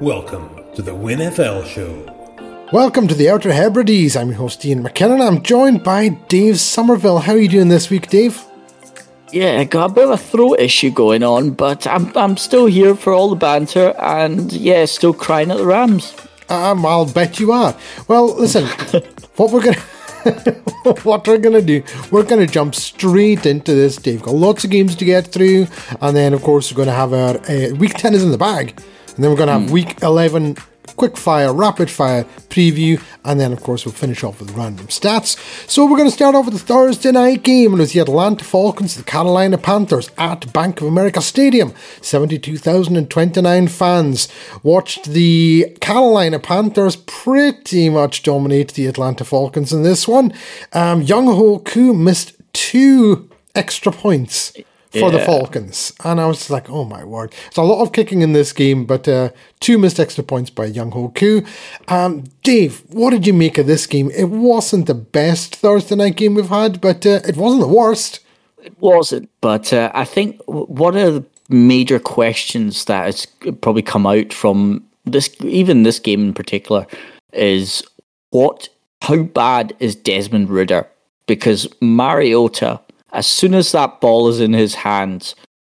Welcome to the WinFL show. Welcome to the Outer Hebrides. I'm your host Iain McKinnon. I'm joined by Dave Somerville. How are you doing this week, Dave? Yeah, I got a bit of a throat issue going on, but I'm I'm still here for all the banter and yeah, still crying at the Rams. Um, I'll bet you are. Well, listen, what we're gonna what we're gonna do, we're gonna jump straight into this. Dave got lots of games to get through, and then of course we're gonna have our uh, week ten is in the bag, and then we're gonna have week eleven quick fire, rapid fire preview, and then of course we'll finish off with random stats. So we're going to start off with the Thursday night game, and it was the Atlanta Falcons, the Carolina Panthers at Bank of America Stadium. 72,029 fans watched the Carolina Panthers pretty much dominate the Atlanta Falcons in this one. Um, Younghoe Koo missed two extra points for the Falcons. And I was like, oh my word. There's a lot of kicking in this game, but uh, two missed extra points by Younghoe Koo. Um, Dave, what did you make of this game? It wasn't the best Thursday night game we've had, but uh, it wasn't the worst. It wasn't, but uh, I think one of the major questions that has probably come out from this, even this game in particular, is what, how bad is Desmond Ridder? Because Mariota, as soon as that ball is in his hands,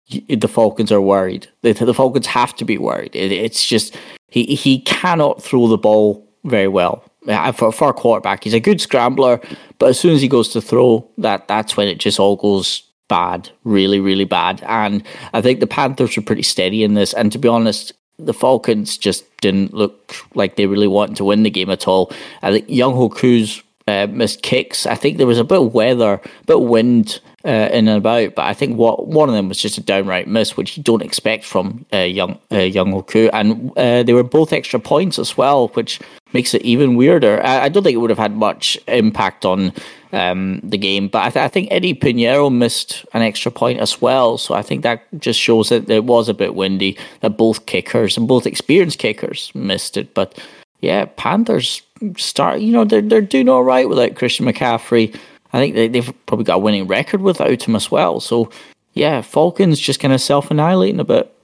the Falcons are worried. The, the Falcons have to be worried. It, it's just he he cannot throw the ball very well Uh, for for a quarterback. He's a good scrambler, but as soon as he goes to throw, that that's when it just all goes bad, really really bad. And I think the Panthers were pretty steady in this. And to be honest. The Falcons just didn't look like they really wanted to win the game at all. I think Younghoe Koo's uh, missed kicks. I think there was a bit of weather, a bit of wind uh, in and about, but I think what one of them was just a downright miss, which you don't expect from uh, young uh, young Hoku, and uh, they were both extra points as well, which makes it even weirder. I, I don't think it would have had much impact on um, the game, but I, th- I think Eddy Piñeiro missed an extra point as well, so I think that just shows that it was a bit windy. That both kickers and both experienced kickers missed it, but yeah, Panthers start. You know, they're they're doing all right without Christian McCaffrey. I think they, they've probably got a winning record without him as well. So yeah, Falcons just kind of self annihilating a bit.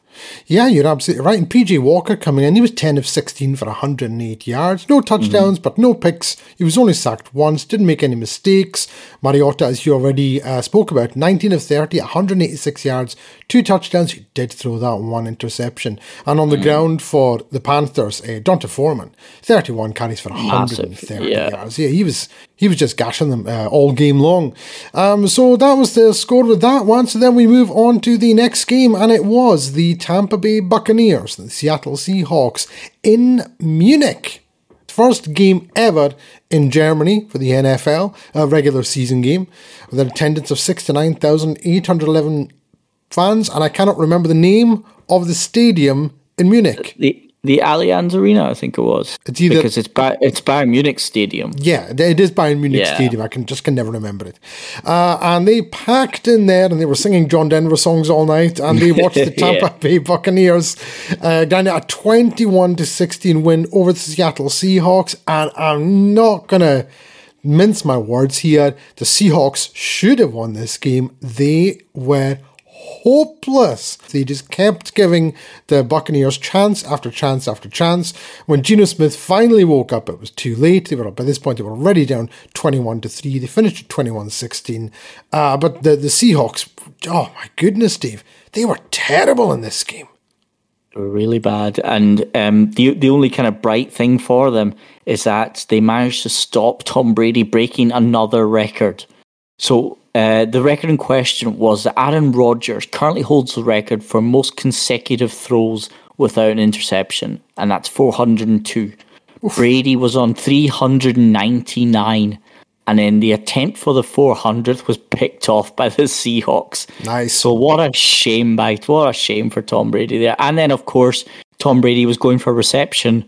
Yeah, you're absolutely right. And PJ Walker coming in, he was 10 of 16 for 108 yards. No touchdowns, but no picks. He was only sacked once, didn't make any mistakes. Mariota, as you already uh, spoke about, 19 of 30, 186 yards, two touchdowns. He did throw that one interception. And on the ground for the Panthers, uh, D'Onta Foreman, 31 carries for 130 yeah. yards. Yeah, he was he was just gashing them uh, all game long. Um, so that was the score with that one. So then we move on to the next game, and it was the Tampa Bay Buccaneers, the Seattle Seahawks in Munich. First game ever in Germany for the NFL, a regular season game, with an attendance of 69,811 fans, and I cannot remember the name of the stadium in Munich. The the Allianz Arena, I think it was. It's either- because it's Ba- it's Bayern Munich Stadium. Yeah, it is Bayern Munich Yeah. Stadium. I can just can never remember it. Uh, and they packed in there, and they were singing John Denver songs all night, and they watched the Tampa Yeah. Bay Buccaneers uh, down a twenty-one to sixteen win over the Seattle Seahawks. And I'm not gonna mince my words here. The Seahawks should have won this game. They were hopeless. They just kept giving the Buccaneers chance after chance after chance. When Geno Smith finally woke up, it was too late. They were by this point they were already down 21 to 3. They finished at 21-16. Uh, but the, the Seahawks, oh my goodness, Dave, they were terrible in this game. They were really bad. And um, the the only kind of bright thing for them is that they managed to stop Tom Brady breaking another record. So uh, the record in question was that Aaron Rodgers currently holds the record for most consecutive throws without an interception, and that's 402. Brady was on 399. And then the attempt for the 400th was picked off by the Seahawks. Nice. So what a shame, by what a shame for Tom Brady there. And then of course Tom Brady was going for reception,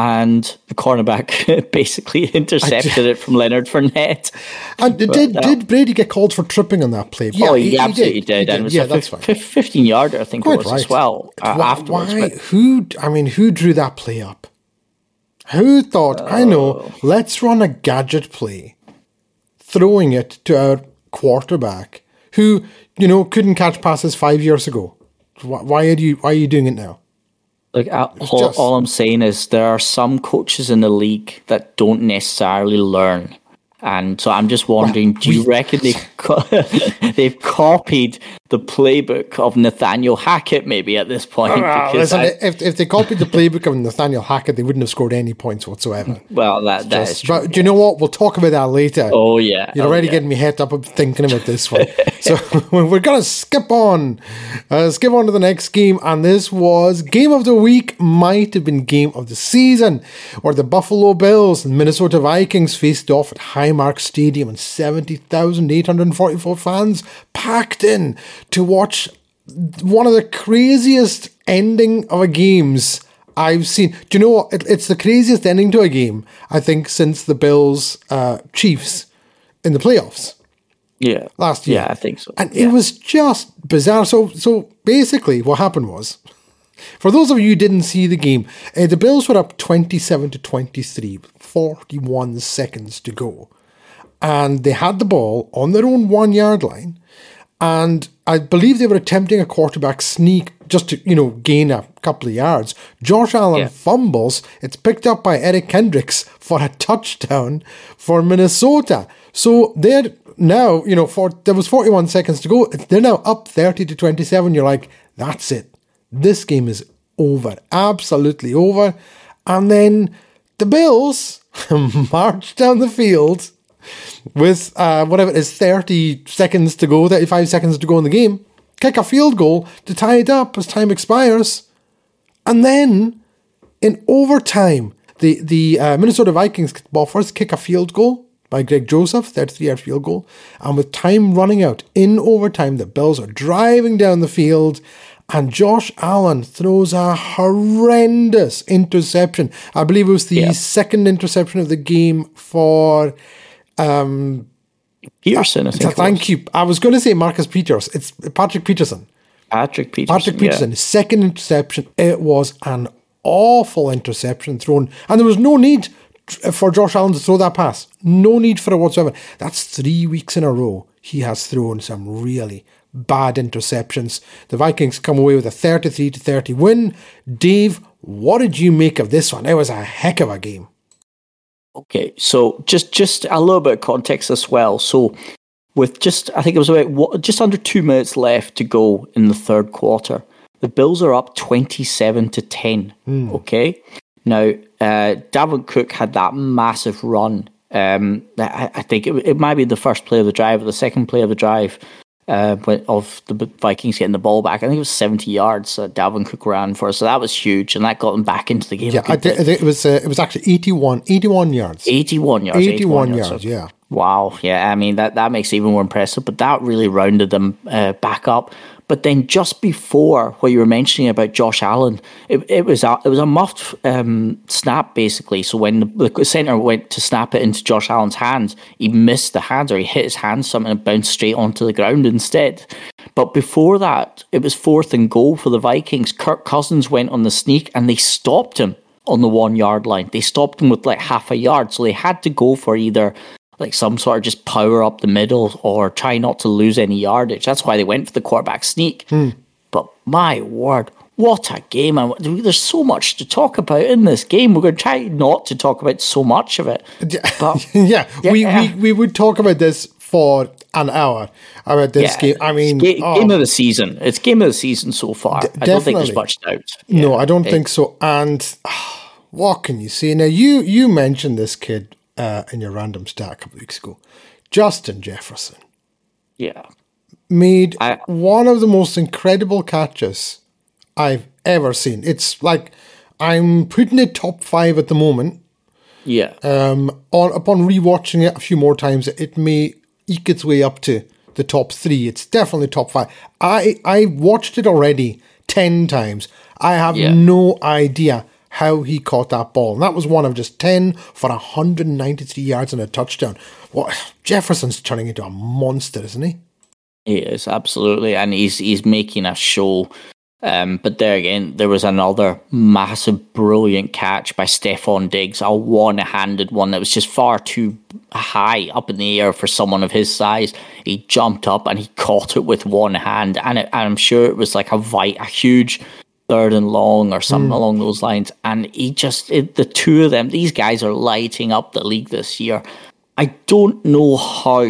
and the cornerback basically intercepted it from Leonard Fournette. And did, did, did Brady get called for tripping on that play? oh, he, absolutely did. He And it was Yeah, a that's fif- fine. fif- 15 yarder, I think Quite it was right. as well uh, Why- afterwards. Why? But Who? I mean, who drew that play up? Who thought? I know. Oh. Let's run a gadget play, throwing it to our quarterback, who you know couldn't catch passes five years ago. Why, why are you? Why are you doing it now? Like all, just- all I'm saying is there are some coaches in the league that don't necessarily learn, and so I'm just wondering: Do you we- reckon they co- they've copied the playbook of Nathaniel Hackett maybe at this point? Listen, I- if, if they copied the playbook of Nathaniel Hackett, they wouldn't have scored any points whatsoever. well, that that is true. But do you know what? We'll talk about that later. Oh yeah, You're oh, already yeah. getting me head up thinking about this one. so we're going to skip on. Uh, skip on to the next game. And this was Game of the Week, might have been Game of the Season, where the Buffalo Bills and Minnesota Vikings faced off at Highmark Stadium and 70,844 fans packed in to watch one of the craziest ending of a games I've seen. Do you know what? It, it's the craziest ending to a game, I think, since the Bills uh, Chiefs in the playoffs yeah last year. Yeah, I think so. And yeah. it was just bizarre. So, so basically, what happened was, for those of you who didn't see the game, uh, the Bills were up twenty-seven to twenty-three, forty-one seconds to go, and they had the ball on their own one-yard line, and I believe they were attempting a quarterback sneak just to you know gain a couple of yards. Josh Allen Yeah. fumbles. It's picked up by Eric Kendricks for a touchdown for Minnesota. So they're now, you know, for there was 41 seconds to go. They're now up 30 to 27. You're like, that's it. This game is over. Absolutely over. And then the Bills march down the field with uh, whatever it is, 30 seconds to go, 35 seconds to go in the game, kick a field goal to tie it up as time expires. And then in overtime, the, the uh, Minnesota Vikings ball first, kick a field goal by Greg Joseph, 33 yard field goal. And with time running out in overtime, the Bills are driving down the field. And Josh Allen throws a horrendous interception. I believe it was the Yeah. second interception of the game for Um, Pearson, I think. Thank you. I was going to say Marcus Peters. It's Patrick Peterson. Patrick Peterson. Patrick. Peterson, his second interception. It was an awful interception thrown, and there was no need uh, for Josh Allen to throw that pass. No need for it whatsoever. That's three weeks in a row he has thrown some really bad interceptions. The Vikings come away with a 33 to 30 win. Dave, what did you make of this one? It was a heck of a game. Okay, so just just a little bit of context as well. So with just I think it was about what, just under two minutes left to go in the third quarter, the Bills are up twenty-seven to ten. Okay, now uh, Dalvin Cook had that massive run. Um, I, I think it, it might be the first play of the drive or the second play of the drive. Uh, of the Vikings getting the ball back, I think it was seventy yards that Dalvin Cook ran for, so that was huge, and that got them back into the game. Yeah, good I bit. thi- it was uh, it was actually 81, 81 yards. 81 yards. 81 yards. yards, yeah. Wow. Yeah. I mean, that, that makes it even more impressive, but that really rounded them uh, back up. But then just before what you were mentioning about Josh Allen, it, it was a, it was a muffed um, snap basically. So when the, the center went to snap it into Josh Allen's hands, he missed the hands or he hit his hand something and bounced straight onto the ground instead. But before that, it was fourth and goal for the Vikings. Kirk Cousins went on the sneak and they stopped him on the one yard line. They stopped him with like half a yard. So they had to go for either like some sort of just power up the middle or try not to lose any yardage. That's why they went for the quarterback sneak. But my word, what a game. There's so much to talk about in this game. We're going to try not to talk about so much of it. But yeah, we, Yeah. we we would talk about this for an hour about this yeah, game. I mean, it's ga- oh, game of the season. It's game of the season so far. I don't think there's much doubt. no, I don't think so. And ah, what can you see? now? You you mentioned this kid uh, in your random stat a couple of weeks ago, Justin Jefferson Yeah. made I- one of the most incredible catches I've ever seen. It's like I'm putting it top five at the moment. Yeah. Um, on upon rewatching it a few more times, it may eke its way up to the top three. It's definitely top five. I I watched it already ten times. I have Yeah. no idea how he caught that ball. And that was one of just ten for 193 yards and a touchdown. What Jefferson's turning into a monster, isn't he? He is absolutely, and he's he's making a show. Um, but there again, there was another massive, brilliant catch by Stefon Diggs, a one-handed one that was just far too high up in the air for someone of his size. He jumped up and he caught it with one hand, and, it, and I'm sure it was like a vi- a huge third and long or something along those lines. And he just, it, the two of them, these guys are lighting up the league this year. I don't know how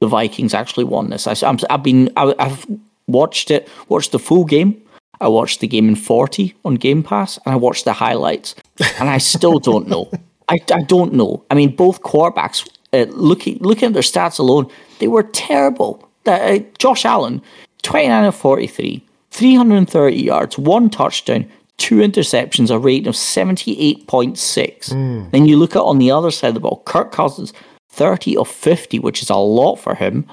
the Vikings actually won this. I, I'm, I've been, I, I've watched it, watched the full game. I watched the game in 40 on Game Pass and I watched the highlights. And I still don't know. I, I don't know. I mean, both quarterbacks, uh, looking, looking at their stats alone, they were terrible. Uh, Josh Allen, 29 of 43, 330 yards, one touchdown, two interceptions, a rating of 78.6. Hmm. Then you look at on the other side of the ball, Kirk Cousins, 30 of 50, which is a lot for him,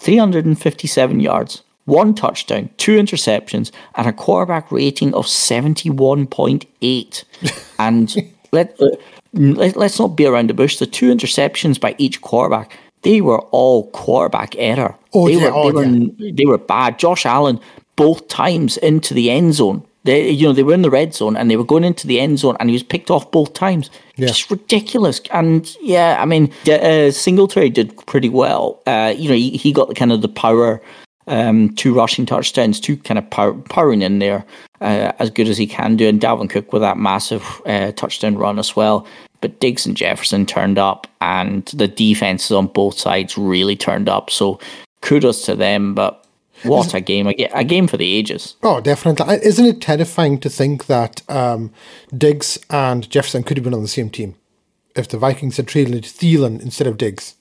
357 yards, one touchdown, two interceptions, and a quarterback rating of 71.8. and let, let, let's not be around the bush. The two interceptions by each quarterback, they were all quarterback error. Oh, they, yeah, were, oh, they, were, they were bad. Josh Allen, both times into the end zone. They, you know, they were in the red zone and they were going into the end zone, and he was picked off both times. Yeah. Just ridiculous. And yeah, I mean, uh, Singletary did pretty well. Uh, you know, he, he got the kind of the power, um, two rushing touchdowns, two kind of power, powering in there uh, as good as he can do, and Dalvin Cook with that massive uh, touchdown run as well. But Diggs and Jefferson turned up, and the defenses on both sides really turned up. So kudos to them. But what a game! A, game for the ages. Oh, definitely. Isn't it terrifying to think that um, Diggs and Jefferson could have been on the same team if the Vikings had traded Thielen instead of Diggs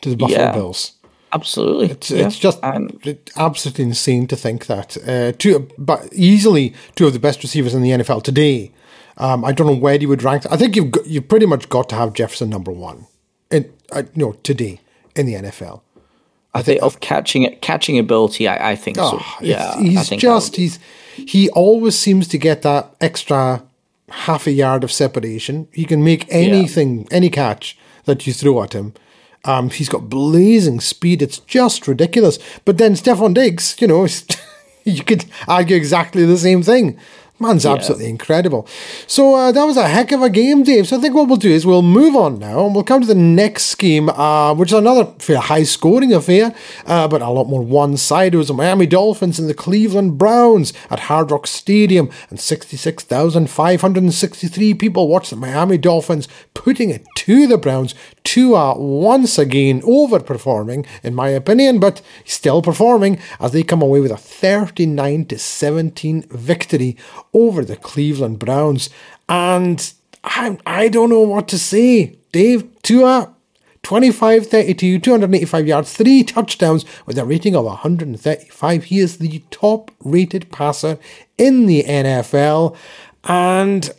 to the Buffalo Yeah. Bills? Absolutely, It's, it's just it- absolutely insane to think that. Uh, two, but easily two of the best receivers in the NFL today. Um, I don't know where you would rank. I think you've got, you've pretty much got to have Jefferson number one, in uh, no today in the NFL. I think of catching catching ability. I, I think so. Oh, Yeah, it's- I he's think just he's he always seems to get that extra half a yard of separation. He can make anything, any catch that you throw at him. Um, he's got blazing speed. It's just ridiculous. But then Stefon Diggs, you know, you could argue exactly the same thing. Man's absolutely incredible. So uh, that was a heck of a game, Dave. So I think what we'll do is we'll move on now and we'll come to the next game, uh, which is another fair high scoring affair, uh, but a lot more one sided. It was the Miami Dolphins and the Cleveland Browns at Hard Rock Stadium, and 66,563 people watched the Miami Dolphins putting it to the Browns. Tua once again overperforming, in my opinion, but still performing as they come away with a 39 to 17 victory over the Cleveland Browns. And I, I don't know what to say. Dave, Tua, 25 32, 285 yards, three touchdowns with a rating of 135. He is the top rated passer in the NFL. And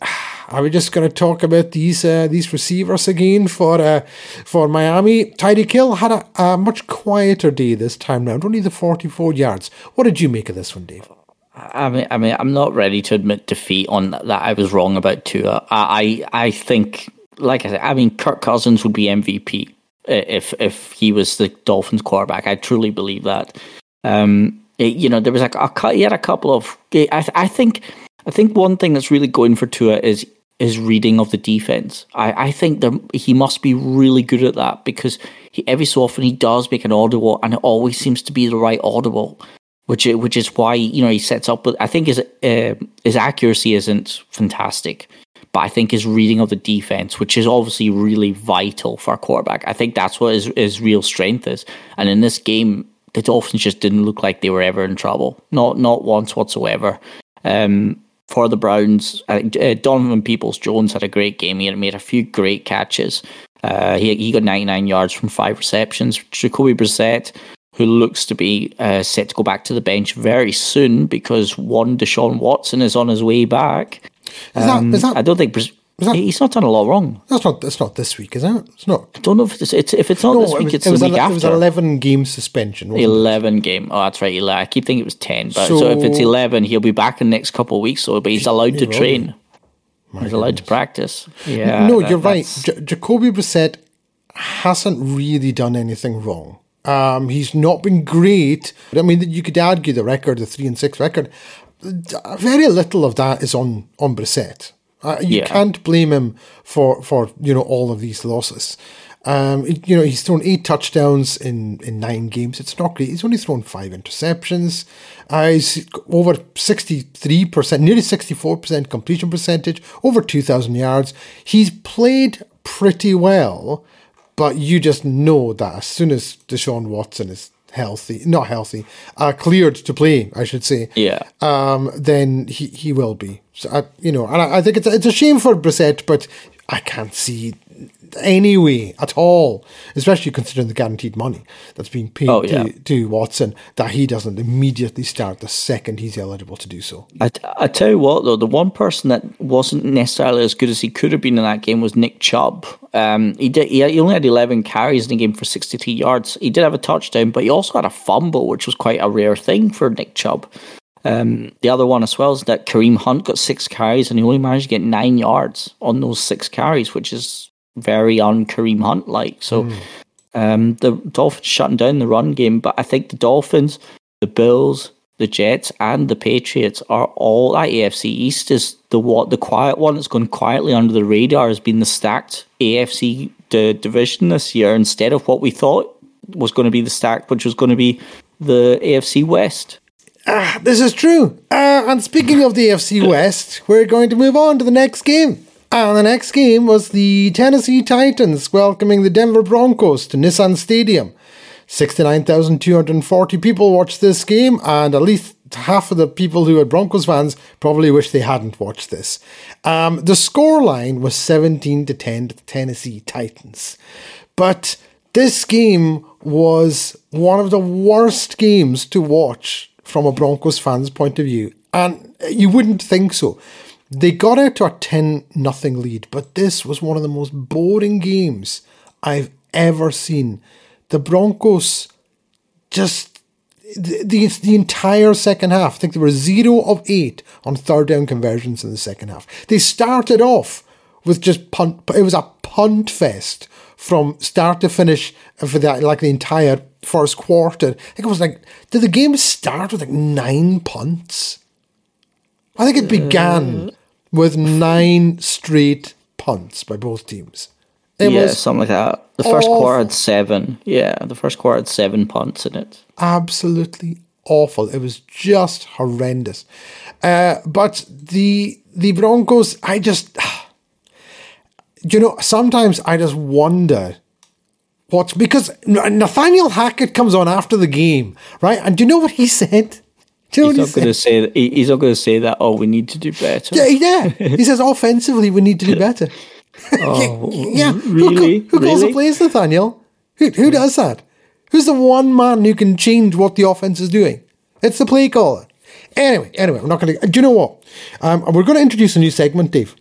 are we just going to talk about these uh, these receivers again for uh, for Miami? Tyreek Hill had a, a much quieter day this time round, only the 44 yards. What did you make of this one, Dave? I mean, I mean, I'm not ready to admit defeat on that. I was wrong about Tua. I, I, think, like I said, I mean, Kirk Cousins would be MVP if if he was the Dolphins quarterback. I truly believe that. Um, it- you know, there was like a, he had a couple of. I, I think, I think one thing that's really going for Tua is his reading of the defense. I, I think there, he must be really good at that because he every so often he does make an audible, and it always seems to be the right audible which which is why you know he sets up with. I think his uh, his accuracy isn't fantastic, but I think his reading of the defense, which is obviously really vital for a quarterback, I think that's what his his real strength is. And in this game, the Dolphins just didn't look like they were ever in trouble, not not once whatsoever. Um, for the Browns, uh, Donovan Peoples Jones had a great game. He had made a few great catches. Uh, he he got 99 yards from five receptions. Jacoby Brissett who looks to be uh, set to go back to the bench very soon because one Deshaun Watson is on his way back. Is that- is that- I don't think Bris- that- he's not done a lot wrong. That's not that's not this week, is it? It's not. I don't know if it's, it's if it's not this it week, was, it's it was, the week ele- it was after. an 11 game suspension. Wasn't it? Eleven game. Oh, that's right. 11. I keep thinking it was ten, but so, if it's eleven, he'll be back in the next couple of weeks. So, but he's allowed to train. He's allowed to practice. Yeah. no, that- you're right. J- Jacoby Brissett hasn't really done anything wrong. Um, he's not been great. I mean, you could argue the record, the three and six record. Very little of that is on on Brissett. Uh, you Yeah. can't blame him for for you know all of these losses. Um, you know, he's thrown eight touchdowns in, in nine games. It's not great. He's only thrown five interceptions. Uh, he's over 63%, nearly 64% completion percentage, over 2,000 yards. He's played pretty well, but you just know that as soon as Deshaun Watson is healthy, not healthy, uh, cleared to play, I should say. Yeah. Um, then he, he will be. So I, you know, and I, I think it's it's a shame for Brissett, but I can't see any way at all, especially considering the guaranteed money that's being paid Oh, yeah. to, to Watson, that he doesn't immediately start the second he's eligible to do so. I, I tell you what, though, the one person that wasn't necessarily as good as he could have been in that game was Nick Chubb. Um, he did. He, he only had eleven carries in the game for sixty-two yards. He did have a touchdown, but he also had a fumble, which was quite a rare thing for Nick Chubb. Um, the other one as well is that Kareem Hunt got six carries and he only managed to get nine yards on those six carries, which is very un Kareem Hunt like. So um, the Dolphins shutting down the run game, but I think the Dolphins, the Bills, the Jets, and the Patriots are all that AFC East is the what the quiet one that's gone quietly under the radar has been the stacked AFC d- division this year instead of what we thought was going to be the stacked, which was going to be the AFC West. Ah, this is true. Uh, and speaking of the AFC West, we're going to move on to the next game. And the next game was the Tennessee Titans welcoming the Denver Broncos to Nissan Stadium. 69,240 people watched this game, and at least half of the people who are Broncos fans probably wish they hadn't watched this. Um, the scoreline was 17 to 10 to the Tennessee Titans. But this game was one of the worst games to watch from a Broncos fan's point of view. And you wouldn't think so. They got out to a 10 nothing lead, but this was one of the most boring games I've ever seen. The Broncos just the, the the entire second half. I think they were zero of eight on third down conversions in the second half. They started off with just punt. It was a punt fest from start to finish for that like the entire first quarter. I think it was like did the game start with like nine punts? I think it began with nine straight punts by both teams. It yeah, something like that. The first quarter had seven. Yeah, the first quarter had seven punts in it. absolutely awful. It was just horrendous. Uh, but the the Broncos, I just, you know, sometimes I just wonder what's because Nathaniel Hackett comes on after the game, right? And do you know what he said? You know He's not he to say that. he- He's not going to say that. Oh, we need to do better. Yeah, yeah. He says offensively we need to do better. Oh, yeah, really? Who, who calls the plays, Nathaniel? Who, who does that? Who's the one man who can change what the offense is doing? It's the play caller. Anyway, anyway, we're not going to. Do you know what? Um, we're going to introduce a new segment, Dave.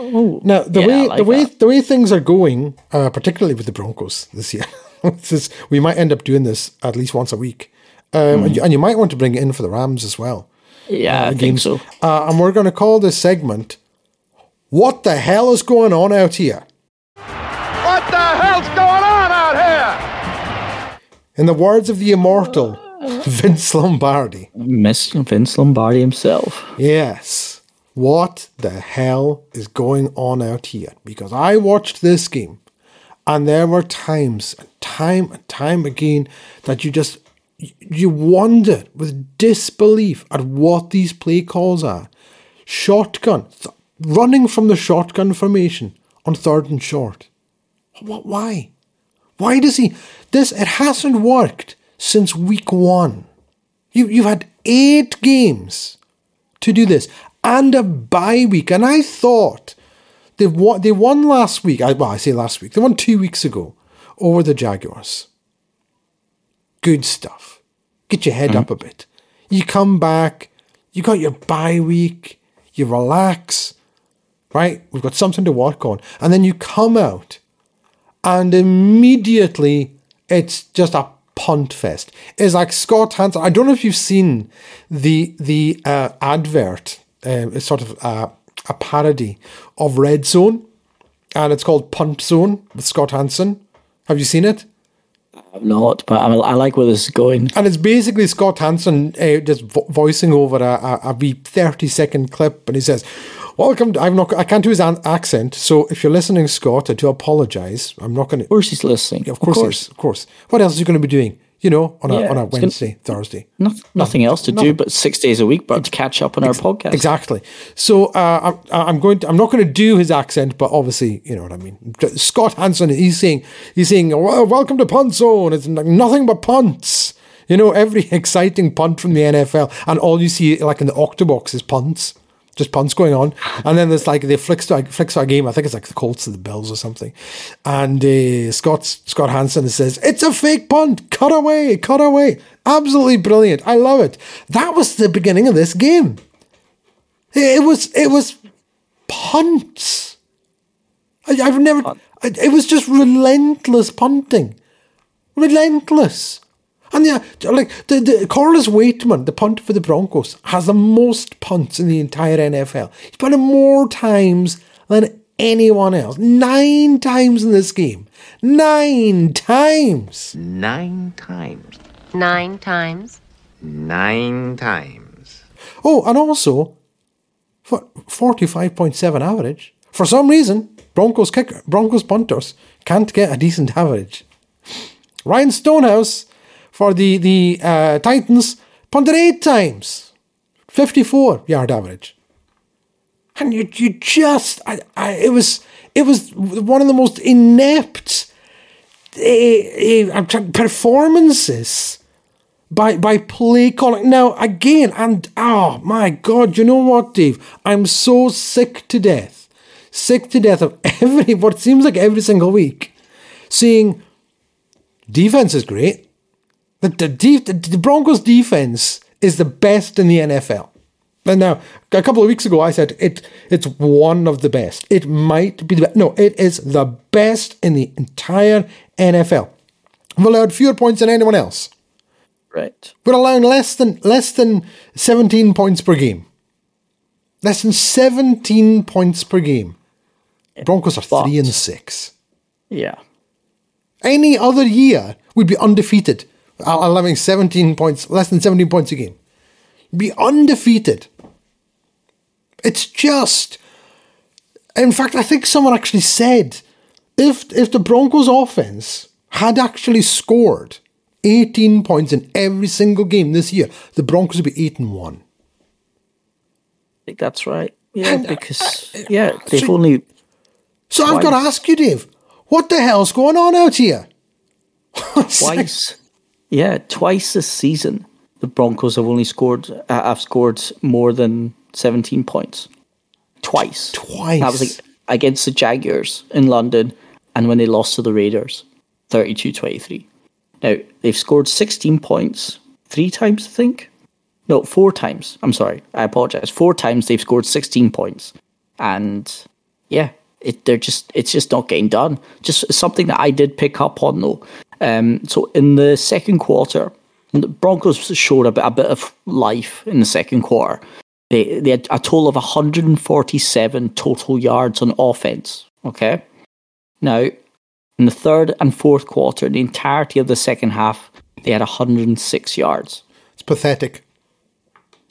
Oh, Now, the yeah, way like the way that. the way things are going, uh, particularly with the Broncos this year, this is, we might end up doing this at least once a week, um, and, you, and you might want to bring it in for the Rams as well. Yeah, I think games. so. Uh, and we're going to call this segment "What the hell is going on out here?" What the hell's going on out here? In the words of the immortal Vince Lombardi. Miss Vince Lombardi himself. Yes. What the hell is going on out here? Because I watched this game and there were times, time and time again, that you just you wonder with disbelief at what these play calls are. Shotgun, th- running from the shotgun formation on third and short. What? Why? Why does he? This it hasn't worked since week one. You you've had eight games to do this and a bye week, and I thought they won. They won last week. I, well, I say last week. They won two weeks ago over the Jaguars. Good stuff. Get your head up a bit. You come back. You got your bye week. You relax. Right? We've got something to work on, and then you come out and immediately it's just a punt fest. It's like Scott Hanson. I don't know if you've seen the the uh, advert. Um, it's sort of a, a parody of Red Zone, and it's called Punt Zone with Scott Hanson. Have you seen it? I'm not, but I'm, I like where this is going. And it's basically Scott Hanson uh, just vo- voicing over a, a, a wee 30 second clip, and he says, Welcome. To, I'm not. I can't do his an- accent. So if you're listening, Scott, I do apologise. I'm not going to. Of course, he's listening. Of course, he is, of course. What else is he going to be doing? You know, on a Yeah, on a Wednesday, Thursday. No, nothing else to nothing. do but six days a week, but to catch up on our podcast. Exactly. So uh, I'm, I'm going to. I'm not going to do his accent, but obviously, you know what I mean. Scott Hanson, He's saying. He's saying, well, "Welcome to Punt Zone." It's like nothing but punts. You know, every exciting punt from the NFL, and all you see, like in the Octobox, is punts. Just punts going on, and then there's like the flicks to flicks to a game. I think it's like the Colts or the Bills or something, and uh, Scott Scott Hanson says it's a fake punt. Cut away, cut away. Absolutely brilliant. I love it. That was the beginning of this game. It was it was punts. I, I've never. It was just relentless punting, relentless. And yeah, like the the Corliss Waitman, the punter for the Broncos, has the most punts in the entire NFL. He's put in more times than anyone else. Nine times in this game. Nine times. Nine times. Nine times. Nine times. Oh, and also, for 45.7 average. For some reason, Broncos kicker, Broncos punters can't get a decent average. Ryan Stonehouse for the, the uh, Titans punted eight times, 54 yard average. And you, you just, I, I, it was it was one of the most inept uh, performances by by play calling. Now again, and oh my god, you know what, Dave? I'm so sick to death, sick to death of every what seems like every single week, seeing defense is great. The the, def, the, Broncos defense is the best in the NFL. And now, a couple of weeks ago, I said it. It's one of the best. It might be the best. No, it is the best in the entire NFL. We've allowed fewer points than anyone else. Right. We're allowing less than less than 17 points per game. Less than 17 points per game. Broncos are But- three and six. Yeah. Any other year, we'd be undefeated, allowing 17 points, less than 17 points a game. Be undefeated. It's just. In fact, I think someone actually said if if the Broncos offense had actually scored 18 points in every single game this year, the Broncos would be 8 and 1. I think that's right. Yeah, And, uh, because yeah, they've so- only So I've got to ask you, Dave, what the hell's going on out here? Twice. Yeah, twice this season, the Broncos have only scored uh, have scored more than seventeen points. Twice. Twice. That was like against the Jaguars in London, and when they lost to the Raiders, 32-23. Now they've scored sixteen points three times, I think. No, four times. I'm sorry. I apologize. Four times they've scored 16 points. And yeah, it they're just it's just not getting done. Just something that I did pick up on though. Um, so in the second quarter, the Broncos showed a bit, a bit of life in the second quarter. They they had a total of 147 total yards on offense. Okay. Now, in the third and fourth quarter, the entirety of the second half, they had 106 yards it's pathetic.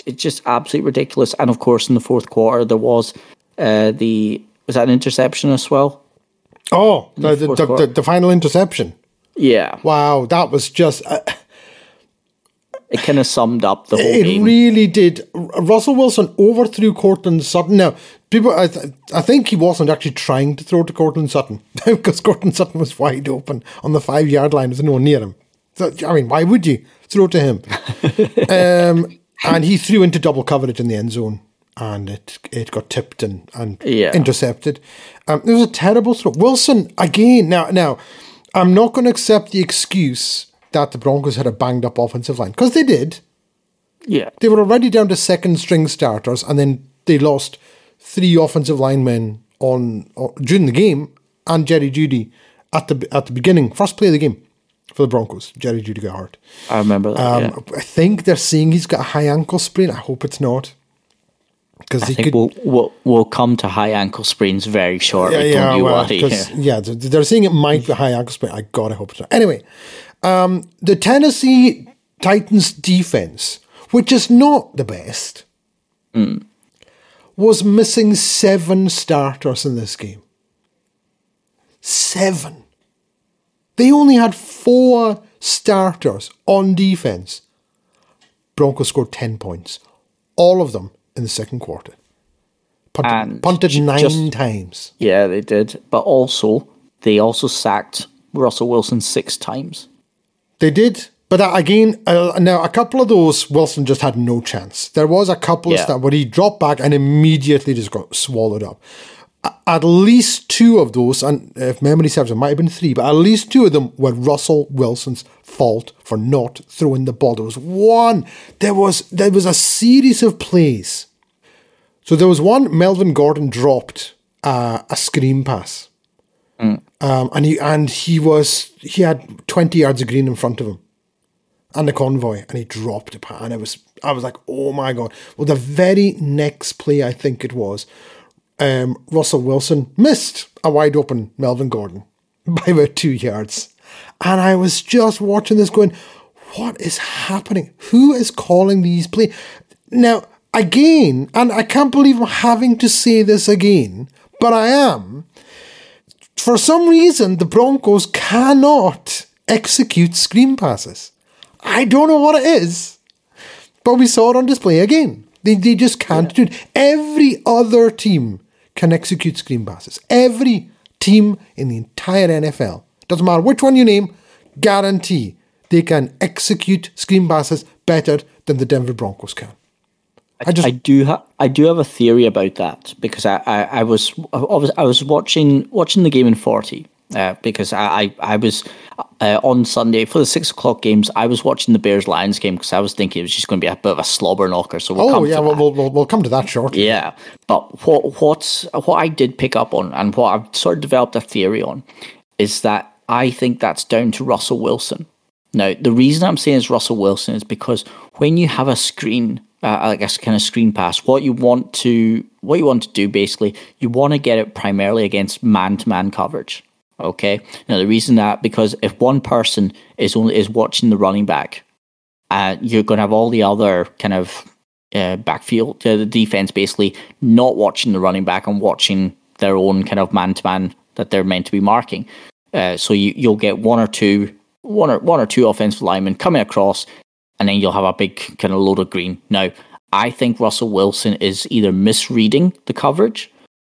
it's just absolutely ridiculous. And of course, in the fourth quarter, there was uh, the was that an interception as well? Oh, the, the, the, the, the final interception. Yeah, Wow, that was just. Uh, it kind of summed up the whole it game. really did. Russell Wilson overthrew Courtland Sutton. Now, people, I, th- I think he wasn't actually trying to throw to Courtland Sutton because Courtland Sutton was wide open on the five yard line with no one near him. So, I mean, why would you throw to him? um, and he threw into double coverage in the end zone. And it it got tipped and, and Yeah. intercepted. Um, it was a terrible throw. Wilson again. Now now, I'm not going to accept the excuse that the Broncos had a banged up offensive line because they did yeah, they were already down to second string starters, and then they lost three offensive linemen on, on during the game, and Jerry Jeudy at the at the beginning, first play of the game for the Broncos. Jerry Jeudy got hurt. I remember that. Um, yeah. I think they're saying he's got a high ankle sprain. I hope it's not because I he think could. we'll, we'll we'll come to high ankle sprains very shortly. yeah, yeah, Don't you well, worry. yeah, th- they're saying it might be high ankle sprain. I gotta hope so. Anyway, um, the Tennessee Titans defense, which is not the best, was missing seven starters in this game. Seven. They only had four starters on defense. Broncos scored 10 points, all of them in the second quarter. Punted, And punted nine just- times. Yeah, they did. But also, they also sacked Russell Wilson six times. They did, but that, again, uh, now a couple of those Wilson just had no chance. There was a couple of Yeah. stat where he dropped back and immediately just got swallowed up. At least two of those, and if memory serves, it might have been three, but at least two of them were Russell Wilson's fault for not throwing the ball. There was one. There was there was a series of plays. So there was one. Melvin Gordon dropped uh, a screen pass, um, and he and he was he had twenty yards of green in front of him and the convoy, and he dropped a pat, and it was I was like, oh my god. Well, the very next play, I think it was, um, Russell Wilson missed a wide open Melvin Gordon by about two yards, and I was just watching this, going, what is happening? Who is calling these plays now? Again, and I can't believe I'm having to say this again, but I am for some reason, the Broncos cannot execute screen passes. I don't know what it is, but we saw it on display again. They, they just can't do it. Every other team can execute screen passes. Every team in the entire NFL, doesn't matter which one you name, guarantee they can execute screen passes better than the Denver Broncos can. I just I do ha- I do have a theory about that because I, I, I was I was I was watching watching the game in forty uh, because I I, I was uh, on Sunday for the six o'clock games I was watching the Bears Lions game because I was thinking it was just going to be a bit of a slobber knocker. So we'll oh come yeah, to we'll, that. we'll, we'll, come to that shortly. Yeah, but what what's what I did pick up on and what I've sort of developed a theory on is that I think that's down to Russell Wilson. Now, the reason I'm saying it's Russell Wilson is because when you have a screen, uh, like a kind of screen pass, what you want to what you want to do basically, you want to get it primarily against man-to-man coverage. Okay. Now, the reason that because if one person is only is watching the running back, uh, you're going to have all the other kind of uh, backfield, uh, the defense basically not watching the running back and watching their own kind of man to man that they're meant to be marking. Uh, so you you'll get one or two one or one or two offensive linemen coming across, and then you'll have a big kind of load of green. Now, I think Russell Wilson is either misreading the coverage,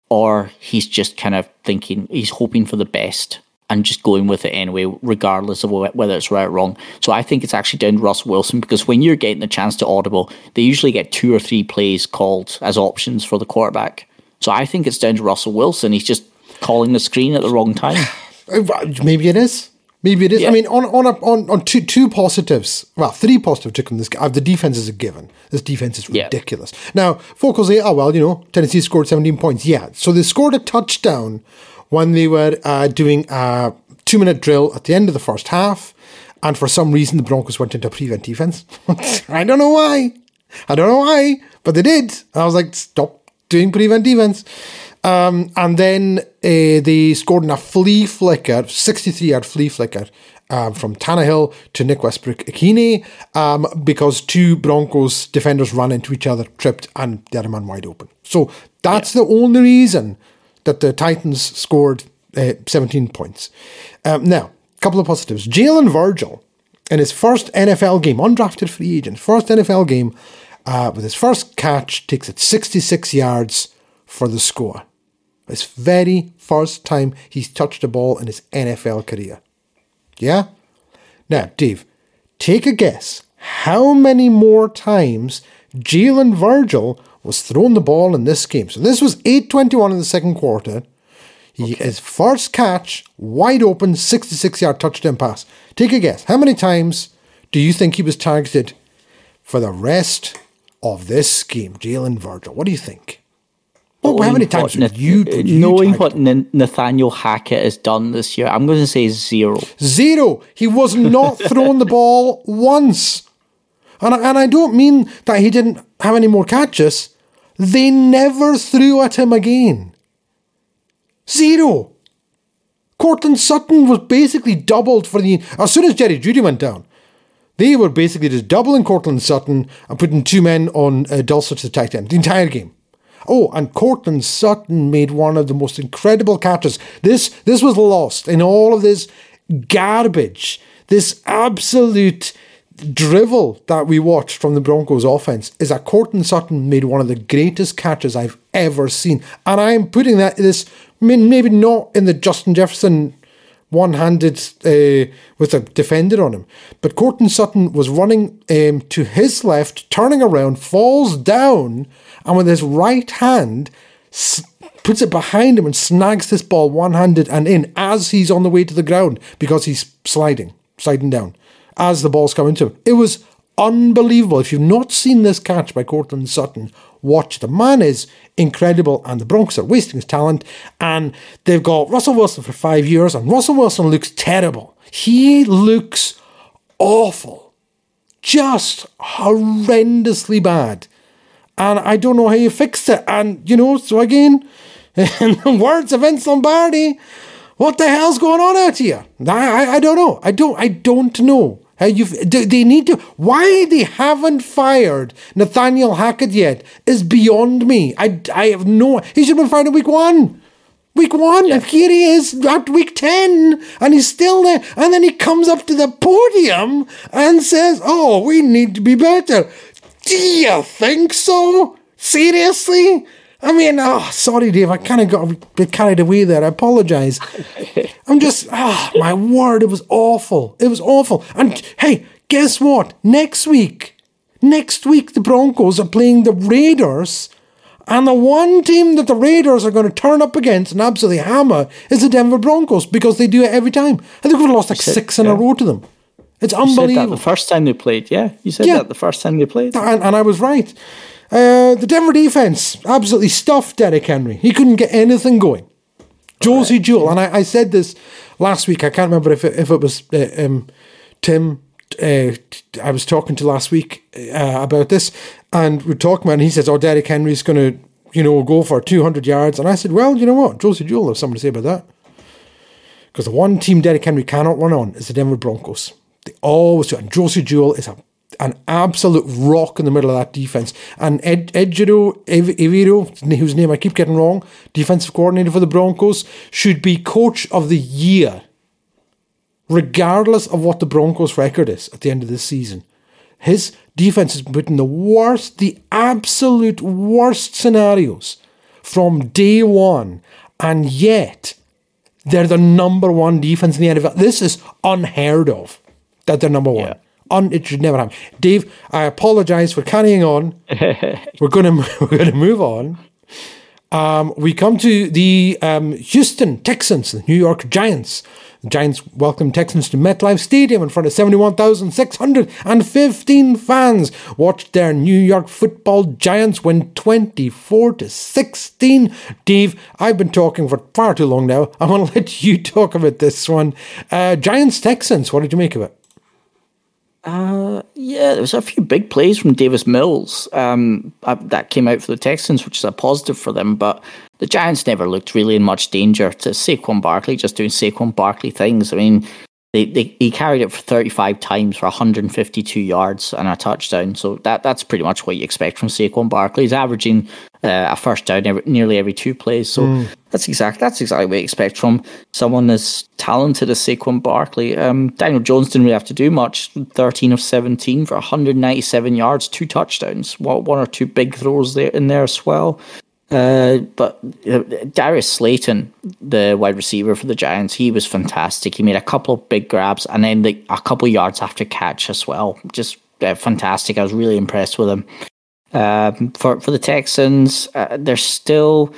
or he's just kind of thinking he's hoping for the best and just going with it anyway, regardless of whether it's right or wrong. So I think it's actually down to Russell Wilson because when you're getting the chance to audible, they usually get two or three plays called as options for the quarterback. So I think it's down to Russell Wilson. He's just calling the screen at the wrong time. Maybe it is. Maybe it is. I mean, on on a, on on two two positives. Well, three positives took from this. Uh, the defense is a given. This defense is Yeah. ridiculous. Now, folk will say, "Oh well, you know, Tennessee scored seventeen points." Yeah, so they scored a touchdown when they were uh, doing a two minute drill at the end of the first half, and for some reason the Broncos went into prevent defense. I don't know why. I don't know why, but they did. I was like, stop doing prevent defense. Um, and then uh, they scored in a flea flicker, 63 yard flea flicker um, from Tannehill to Nick Westbrook Ikhine um, because two Broncos defenders ran into each other, tripped, and the other man wide open. So that's the only reason that the Titans scored uh, 17 points. Um, now, a couple of positives. Jalen Virgil, in his first NFL game, undrafted free agent, first NFL game, uh, with his first catch, takes it 66 yards for the score. His very first time he's touched a ball in his NFL career. Yeah? Now, Dave, take a guess. How many more times Jalen Virgil was throwing the ball in this game? So this was 8.21 in the second quarter. He, His first catch, wide open, 66 yard touchdown pass. Take a guess. How many times do you think he was targeted for the rest of this game, Jalen Virgil? What do you think? Oh, how many times would you, Nath- you knowing what N- Nathaniel Hackett has done this year, I'm going to say zero. Zero. He was not throwing the ball once. And I, and I don't mean that he didn't have any more catches. They never threw at him again. Zero. Courtland Sutton was basically doubled for the. As soon as Jerry Jeudy went down, they were basically just doubling Courtland Sutton and putting two men on uh, Dulcich to the tight end the entire game. Oh, and Courtland Sutton made one of the most incredible catches. This this was lost in all of this garbage, this absolute drivel that we watched from the Broncos offense is that Courtland Sutton made one of the greatest catches I've ever seen. And I'm putting that this maybe not in the Justin Jefferson one-handed uh, with a defender on him. But Courtland Sutton was running um, to his left, turning around, falls down, and with his right hand s- puts it behind him and snags this ball one-handed and in as he's on the way to the ground because he's sliding, sliding down as the ball's coming to him. It was unbelievable. If you've not seen this catch by Courtland Sutton, watch. The man is incredible, and the Broncos are wasting his talent. And they've got Russell Wilson for five years, and Russell Wilson looks terrible. He looks awful, just horrendously bad. And I don't know how you fix it. And, you know, so again, in the words of Vince Lombardi, what the hell's going on out here? I, I, I don't know. I don't I don't know. How you they need to why they haven't fired Nathaniel Hackett yet is beyond me. I, I have no he should have been fired in week one. Week one, yeah. and here he is at week 10, and he's still there. And then he comes up to the podium and says, Oh, we need to be better. Do you think so? Seriously? I mean, oh, sorry, Dave. I kind of got a bit carried away there. I apologize. I'm just, oh, my word, it was awful. It was awful. And hey, guess what? Next week, next week, the Broncos are playing the Raiders. And the one team that the Raiders are going to turn up against and absolutely hammer is the Denver Broncos because they do it every time. I think we've lost like said, six in yeah. a row to them. It's unbelievable. the first time they played, yeah. You said yeah. that the first time they played. And, and I was right. Uh, the Denver defense absolutely stuffed Derrick Henry. He couldn't get anything going. Josey right. Jewell, and I, I, said this last week. I can't remember if it, if it was uh, um, Tim. Uh, I was talking to last week uh, about this, and we're talking about. And he says, "Oh, Derrick Henry's going to, you know, go for two hundred yards." And I said, "Well, you know what, Josey Jewell has something to say about that." Because the one team Derrick Henry cannot run on is the Denver Broncos. They always do. And Josey Jewell is a an absolute rock in the middle of that defense. And Ed, Ejiro Evero, whose name I keep getting wrong, defensive coordinator for the Broncos, should be coach of the year, regardless of what the Broncos' record is at the end of this season. His defense has in the worst, the absolute worst scenarios from day one, and yet they're the number one defense in the NFL. This is unheard of that they're number one. Yeah un, it should never happen. Dave, I apologise for carrying on. we're gonna we're gonna move on. Um, we come to the um, Houston Texans, the New York Giants. The Giants welcome Texans to MetLife Stadium in front of 71,615 fans. Watched their New York football Giants win 24 to 16. Dave, I've been talking for far too long now. I want to let you talk about this one. Uh, Giants Texans, what did you make of it? Uh, yeah, there was a few big plays from Davis Mills um, uh, that came out for the Texans, which is a positive for them. But the Giants never looked really in much danger to Saquon Barkley, just doing Saquon Barkley things. I mean, they, they he carried it for 35 times for 152 yards and a touchdown. So that that's pretty much what you expect from Saquon Barkley. He's averaging uh, a first down every, nearly every two plays. So mm. that's exact that's exactly what you expect from someone as talented as Saquon Barkley. Um, Daniel Jones didn't really have to do much. 13 of 17 for 197 yards, two touchdowns. One or two big throws there in there as well. Uh, but uh, Darius Slayton, the wide receiver for the Giants, he was fantastic. He made a couple of big grabs and then the, a couple yards after catch as well. Just uh, fantastic. I was really impressed with him. Um, for for the Texans, uh, they're still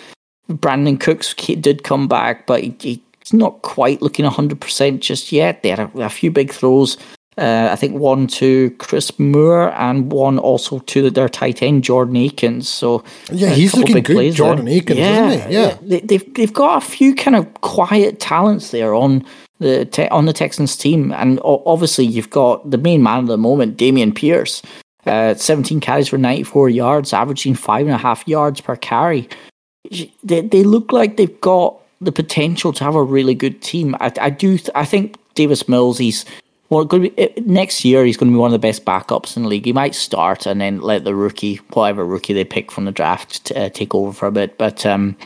Brandin Cooks did come back, but he, he's not quite looking hundred percent just yet. They had a, a few big throws uh, I think one to Chris Moore and one also to their tight end Jordan Akins. So yeah, he's looking good, Jordan there. Akins, yeah, isn't he? Yeah, they, have they've, they've got a few kind of quiet talents there on the te- on the Texans team, and obviously you've got the main man at the moment, Dameon Pierce. Uh, 17 carries for 94 yards, averaging five and a half yards per carry. They, they look like they've got the potential to have a really good team. I, I do. Th- I think Davis Mills. He's well, going be, next year he's going to be one of the best backups in the league. He might start and then let the rookie, whatever rookie they pick from the draft, uh, take over for a bit. But um,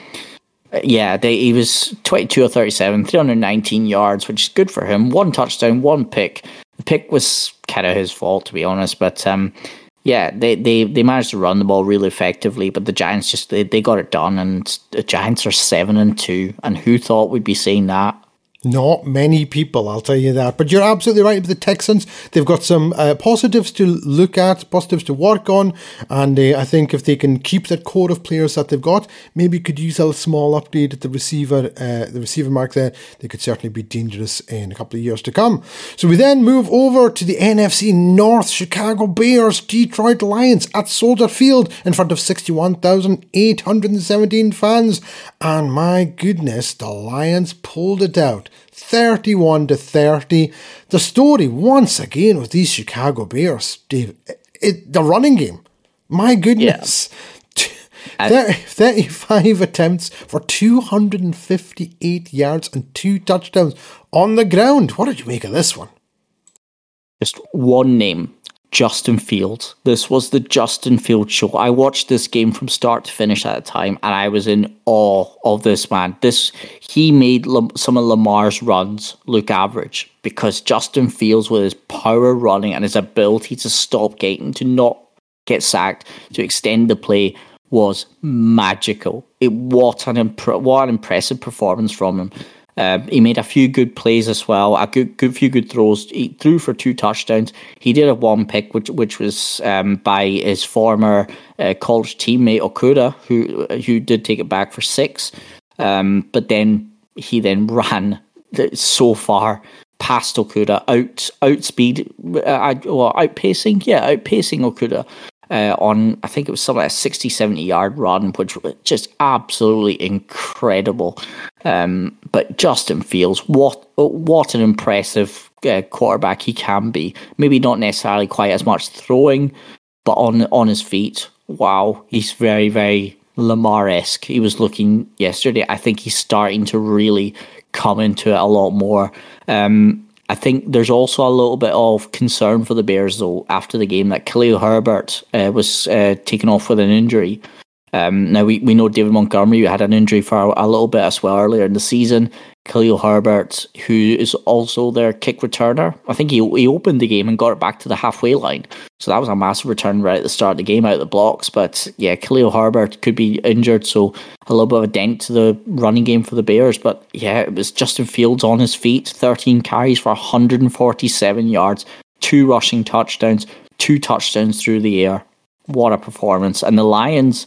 yeah, they, he was 22 or 37, 319 yards, which is good for him. One touchdown, one pick. The pick was kind of his fault, to be honest. But um, yeah, they, they, they managed to run the ball really effectively. But the Giants just they, they got it done, and the Giants are seven and two. And who thought we'd be saying that? Not many people, I'll tell you that. But you're absolutely right the Texans. They've got some uh, positives to look at, positives to work on. And uh, I think if they can keep that core of players that they've got, maybe could use a small update at the receiver, uh, the receiver mark there. They could certainly be dangerous in a couple of years to come. So we then move over to the NFC North. Chicago Bears, Detroit Lions at Soldier Field in front of 61,817 fans. And my goodness, the Lions pulled it out. 31 to 30. The story, once again, with these Chicago Bears, Dave, it, the running game. My goodness. Yeah. 35 attempts for 258 yards and two touchdowns on the ground. What did you make of this one? Just one name Justin Fields. This was the Justin Fields show. I watched this game from start to finish at the time, and I was in awe of this man. This he made some of Lamar's runs look average because Justin Fields, with his power running and his ability to stop getting to not get sacked to extend the play, was magical. It what an what an impressive performance from him. Um, he made a few good plays as well, a good, good few good throws. He threw for two touchdowns. He did a one pick, which which was um, by his former uh, college teammate Okudah, who who did take it back for six. Um, but then he then ran so far past Okudah, out outspeed, uh, well, outpacing, yeah, outpacing Okudah uh, on, I think it was something like a 60, 70 yard run, which was just absolutely incredible. Um, but Justin Fields, what what an impressive uh, quarterback he can be. Maybe not necessarily quite as much throwing, but on on his feet, wow, he's very very Lamar esque. He was looking yesterday. I think he's starting to really come into it a lot more. Um, I think there's also a little bit of concern for the Bears though after the game that Khalil Herbert uh, was uh, taken off with an injury. Um, now we, we know David Montgomery had an injury for a, a, little bit as well earlier in the season. Khalil Herbert, who is also their kick returner, I think he he opened the game and got it back to the halfway line. So that was a massive return right at the start of the game out of the blocks. But yeah, Khalil Herbert could be injured, so a little bit of a dent to the running game for the Bears. But yeah, it was Justin Fields on his feet, 13 carries for 147 yards, two rushing touchdowns, two touchdowns through the air. What a performance! And the Lions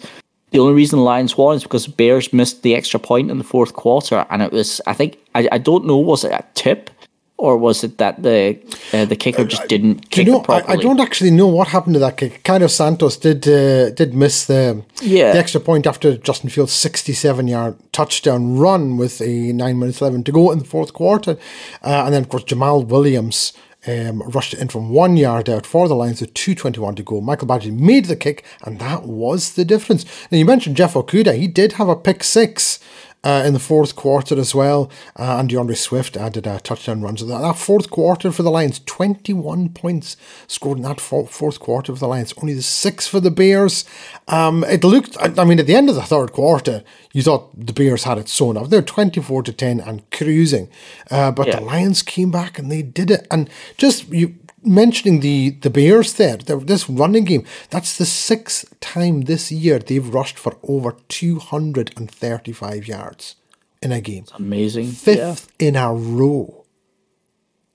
the only reason the Lions won is because Bears missed the extra point in the fourth quarter, and it was I think I, I don't know was it a tip or was it that the uh, the kicker just didn't kick you know, I, I, don't actually know what happened to that kick. Cairo Santos did uh, did miss the yeah. the extra point after Justin Fields' sixty seven yard touchdown run with a nine minutes eleven to go in the fourth quarter, uh, and then of course Jamaal Williams um, rushed it in from one yard out for the Lions with 2.21 to go. Michael Badgley made the kick, and that was the difference. Now, you mentioned Jeff Okudah. He did have a pick six uh, in the fourth quarter as well. Uh, and D'Andre Swift added a touchdown run. So that, that fourth quarter for the Lions, 21 points scored in that fourth quarter for the Lions. Only the six for the Bears. Um, it looked, I mean, at the end of the third quarter, you thought the Bears had it sewn up. They're 24 to 10 and cruising. Uh, but yeah. the Lions came back and they did it. And just, you, mentioning the the Bears there, this running game, that's the sixth time this year they've rushed for over 235 yards in a game. That's amazing. Fifth yeah. in a row.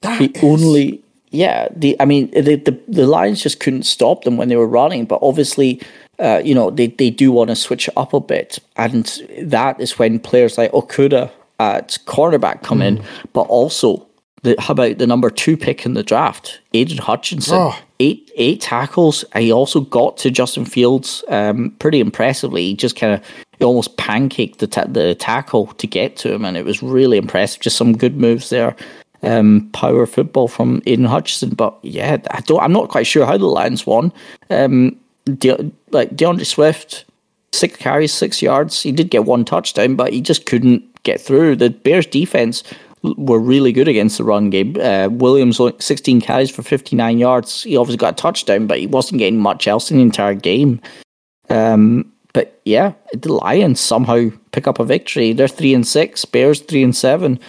That the is... only yeah, the I mean the, the the Lions just couldn't stop them when they were running, but obviously uh, you know, they, they do want to switch up a bit. And that is when players like Okudah at cornerback come mm. in, but also the, how about the number two pick in the draft, Aidan Hutchinson? Oh. Eight eight tackles. He also got to Justin Fields um, pretty impressively. He just kind of he almost pancaked the ta- the tackle to get to him, and it was really impressive. Just some good moves there. Um, power football from Aidan Hutchinson, but yeah, I don't. I'm not quite sure how the Lions won. Um, De- like D'Andre Swift, six carries, six yards. He did get one touchdown, but he just couldn't get through. The Bears defense were really good against the run game. Uh, Williams, 16 carries for 59 yards. He obviously got a touchdown, but he wasn't getting much else in the entire game. Um, but yeah, the Lions somehow pick up a victory. They're three and six. Bears three and seven.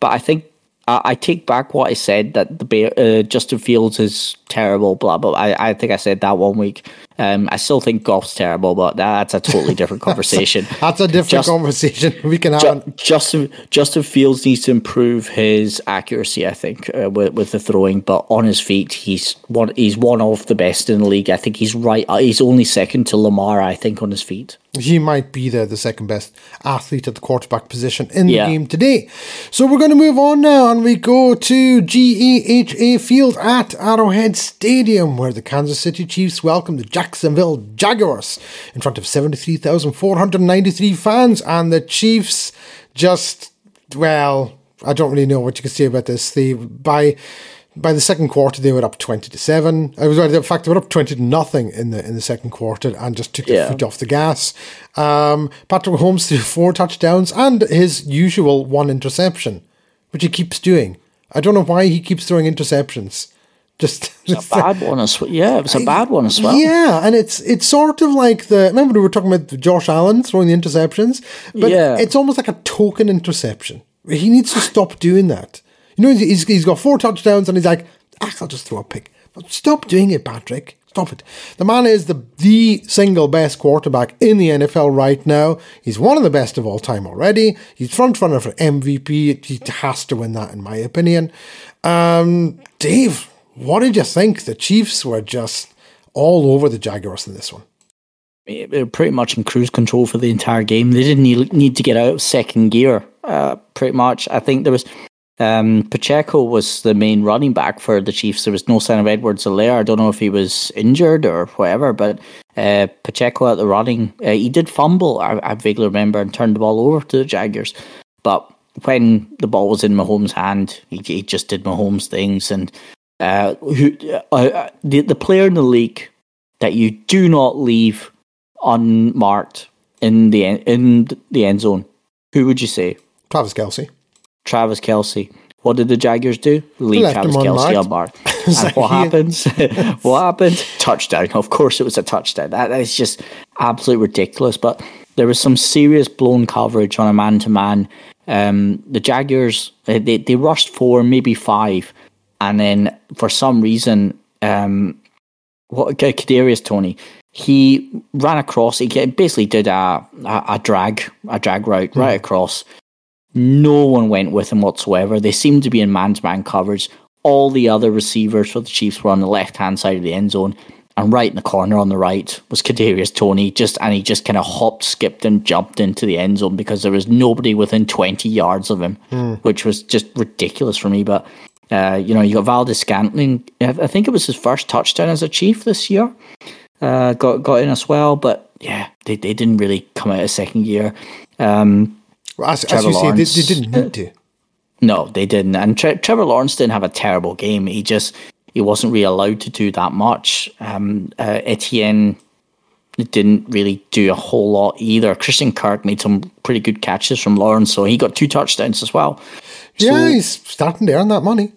But I think I, I take back what I said that the Bear, uh, Justin Fields is terrible. Blah blah. I, I think I said that one week. Um, I still think Goff's terrible, but that's a totally different conversation. That's a different Just- conversation. We can have. Ju-. Justin Justin Fields needs to improve his accuracy. I think uh, with, with the throwing, but on his feet, he's one. He's one of the best in the league. I think he's right. uh, He's only second to Lamar. I think on his feet. He might be the, the second best athlete at the quarterback position in Yeah. the game today. So we're going to move on now and we go to GEHA Field at Arrowhead Stadium where the Kansas City Chiefs welcomed the Jacksonville Jaguars in front of 73,493 fans. And the Chiefs just, well, I don't really know what you can say about this. They, by by the second quarter they were up 20 to 7 i was right, in fact they were up 20 to nothing in the in the second quarter and just took Yeah. the foot off the gas um, patrick Mahomes threw four touchdowns and his usual one interception which he keeps doing i don't know why he keeps throwing interceptions just It's a bad one as well. Yeah, it was a bad one as well. yeah, and it's it's sort of like the remember we were talking about Josh Allen throwing the interceptions, but Yeah. it's almost like a token interception. He needs to stop doing that. You know, he's he's got four touchdowns, and he's like, ah, I'll just throw a pick. But stop doing it, Patrick. Stop it. The man is the the single best quarterback in the NFL right now. He's one of the best of all time already. He's front runner for MVP. He has to win that, in my opinion. Um, Dave, what did you think? The Chiefs were just all over the Jaguars in this one. they were pretty much in cruise control for the entire game. They didn't need, to get out of second gear, uh, pretty much. I think there was um, Pacheco was the main running back for the Chiefs. There was no sign of Edwards-Helaire. I don't know if he was injured or whatever, but uh, Pacheco at the running, uh, he did fumble, I, I vaguely remember, and turned the ball over to the Jaguars. But when the ball was in Mahomes' hand, he, he just did Mahomes' things. And uh, who, uh, uh, the, the player in the league that you do not leave unmarked in the en- in the end zone. Who would you say? Travis Kelce. Travis Kelce. What did the Jaguars do? Leave Travis Kelce unmarked. and what happens? what happened? Touchdown. Of course, it was a touchdown. That is just absolutely ridiculous. But there was some serious blown coverage on a man to man. The Jaguars they they rushed four, maybe five, and then for some reason, um, what Kadarius Toney, he ran across. He basically did a, a a drag a drag route right across. No one went with him whatsoever. They seemed to be in man to man coverage. All the other receivers for the Chiefs were on the left hand side of the end zone, and right in the corner on the right was Kadarius Toney. Just and he just kind of hopped, skipped, and jumped into the end zone because there was nobody within twenty yards of him, which was just ridiculous for me. But uh, you know, you got Valdes-Scantling. I think it was his first touchdown as a Chief this year. Uh, got got in as well, but yeah, they, they didn't really come out a second year. Um, Well, As, as you say, they, they didn't need to. no, they didn't. And Tre- Trevor Lawrence didn't have a terrible game. He just he wasn't really allowed to do that much. Um, uh, Etienne didn't really do a whole lot either. Christian Kirk made some pretty good catches from Lawrence, so he got two touchdowns as well. Yeah, he's starting to earn that money.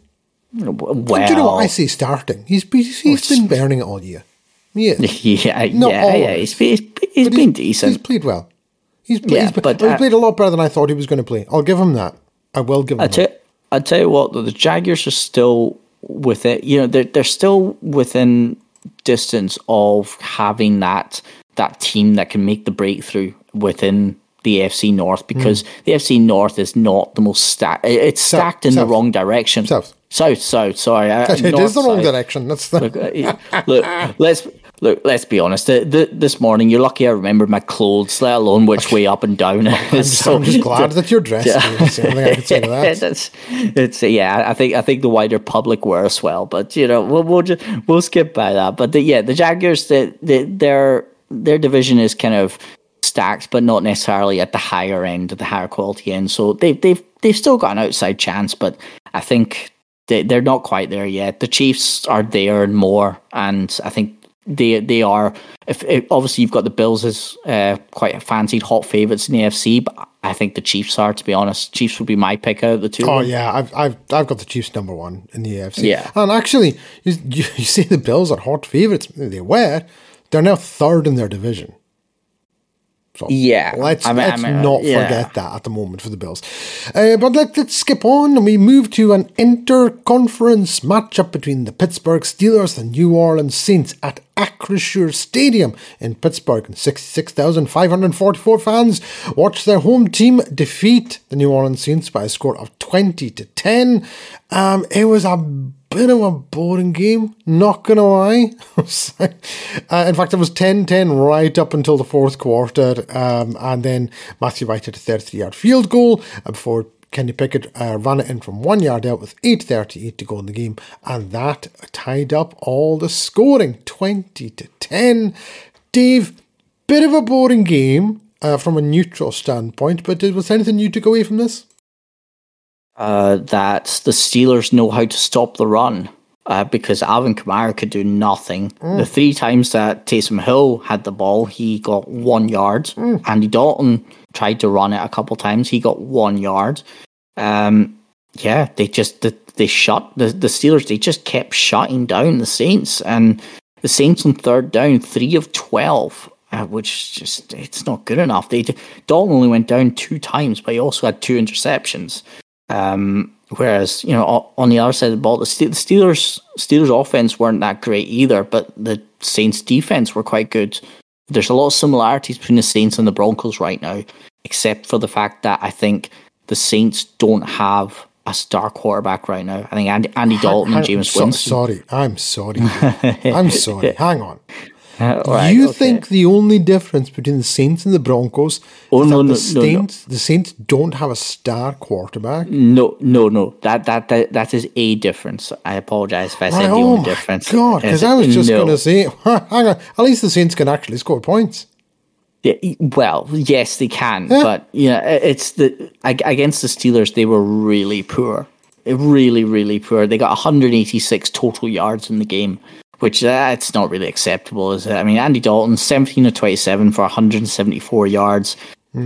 Well, Do you know what I say? Starting. He's he's, he's been burning it all year. Yeah, yeah, Not yeah, yeah. He's, he's, he's been decent. He's played well. He's, played, Yeah, he's, but, uh, played a lot better than I thought he was going to play. I'll give him that. I will give him I that. tell, I tell you what, though, the Jaguars are still with it. You know, they're they're still within distance of having that that team that can make the breakthrough within the AFC North because the FC North is not the most stacked. It's South- stacked in south. the wrong direction. South. south, south. Sorry, uh, It is north, the wrong south. direction. That's the. Look, uh, look, let's look. Let's be honest. The, the, this morning, you're lucky I remembered my clothes, let alone which way up and down. I'm just, I'm just glad that you're dressed. That's the only thing I can say to that. That's it's yeah. I think I think the wider public were as well, but you know we'll we'll, just, we'll skip by that. But the, yeah, the Jaguars, the, the, their their division is kind of stacked, but not necessarily at the higher end, at the higher quality end. So they've they've they've still got an outside chance, but I think they they're not quite there yet. The Chiefs are there and more, and I think. They they are if, if obviously you've got the Bills as uh, quite fancied hot favourites in the AFC, but I think the Chiefs are. To be honest, Chiefs would be my pick out of the two. Oh yeah, I've I've I've got the Chiefs number one in the AFC. Yeah. and actually, you, you, you say the Bills are hot favourites. They were. They're now third in their division. So Yeah, let's I mean- let's mean, uh, not yeah. forget that at the moment for the Bills. Uh, but let, let's skip on and we move to an inter-conference matchup between the Pittsburgh Steelers and New Orleans Saints at Acrisure Stadium in Pittsburgh. And 66,544 fans watched their home team defeat the New Orleans Saints by a score of 20 to 10. Um, it was a bit of a boring game, not gonna lie. uh, in fact, it was 10 10 right up until the fourth quarter, um, and then Matthew Wright had a 33 yard field goal uh, before Kenny Pickett uh, ran it in from one yard out with 8.38 to go in the game, and that tied up all the scoring 20 to 10. Dave, bit of a boring game. Uh, from a neutral standpoint, but was there anything you took away from this? Uh, that the Steelers know how to stop the run uh, because Alvin Kamara could do nothing. The three times that Taysom Hill had the ball, he got one yard. Andy Dalton tried to run it a couple times, he got one yard. Um, yeah, they just they, they shut the the Steelers. They just kept shutting down the Saints, and the Saints on third down, three of twelve. Uh, which just it's not good enough. They Dalton only went down two times, but he also had two interceptions. Um, whereas you know on the other side of the ball, the, Steelers Steelers offense weren't that great either, but the Saints defense were quite good. There's a lot of similarities between the Saints and the Broncos right now, except for the fact that I think the Saints don't have a star quarterback right now. I think Andy, Andy Dalton and James so- Winston. Sorry, I'm sorry. I'm sorry. Hang on. Uh, right, you okay. think the only difference between the Saints and the Broncos Oh, is no, that no, the no, no. Saints the Saints don't have a star quarterback? No, no, no. That that that that is a difference. I apologize if I said Right, the oh only difference. god! Because I was just going to say, hang on. At least the Saints can actually score points. Yeah, well, yes, they can, but yeah, it's the against the Steelers. They were really poor, really, really poor. They got 186 total yards in the game, which that's not really acceptable, is it? I mean, Andy Dalton, 17 of 27 for 174 yards.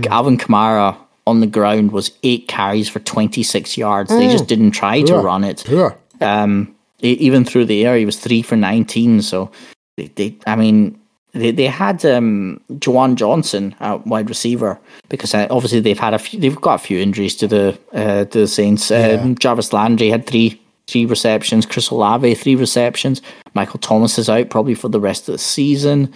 Alvin Kamara on the ground was eight carries for 26 yards. They just didn't try to run it. Poor. Um, even through the air, he was three for 19. So they, they I mean, they, they had um, Juwan Johnson, uh, wide receiver, because uh, obviously they've had a few, they've got a few injuries to the uh, to the Saints. Um, Jarvis Landry had three three receptions. Chris Olave three receptions. Michael Thomas is out probably for the rest of the season.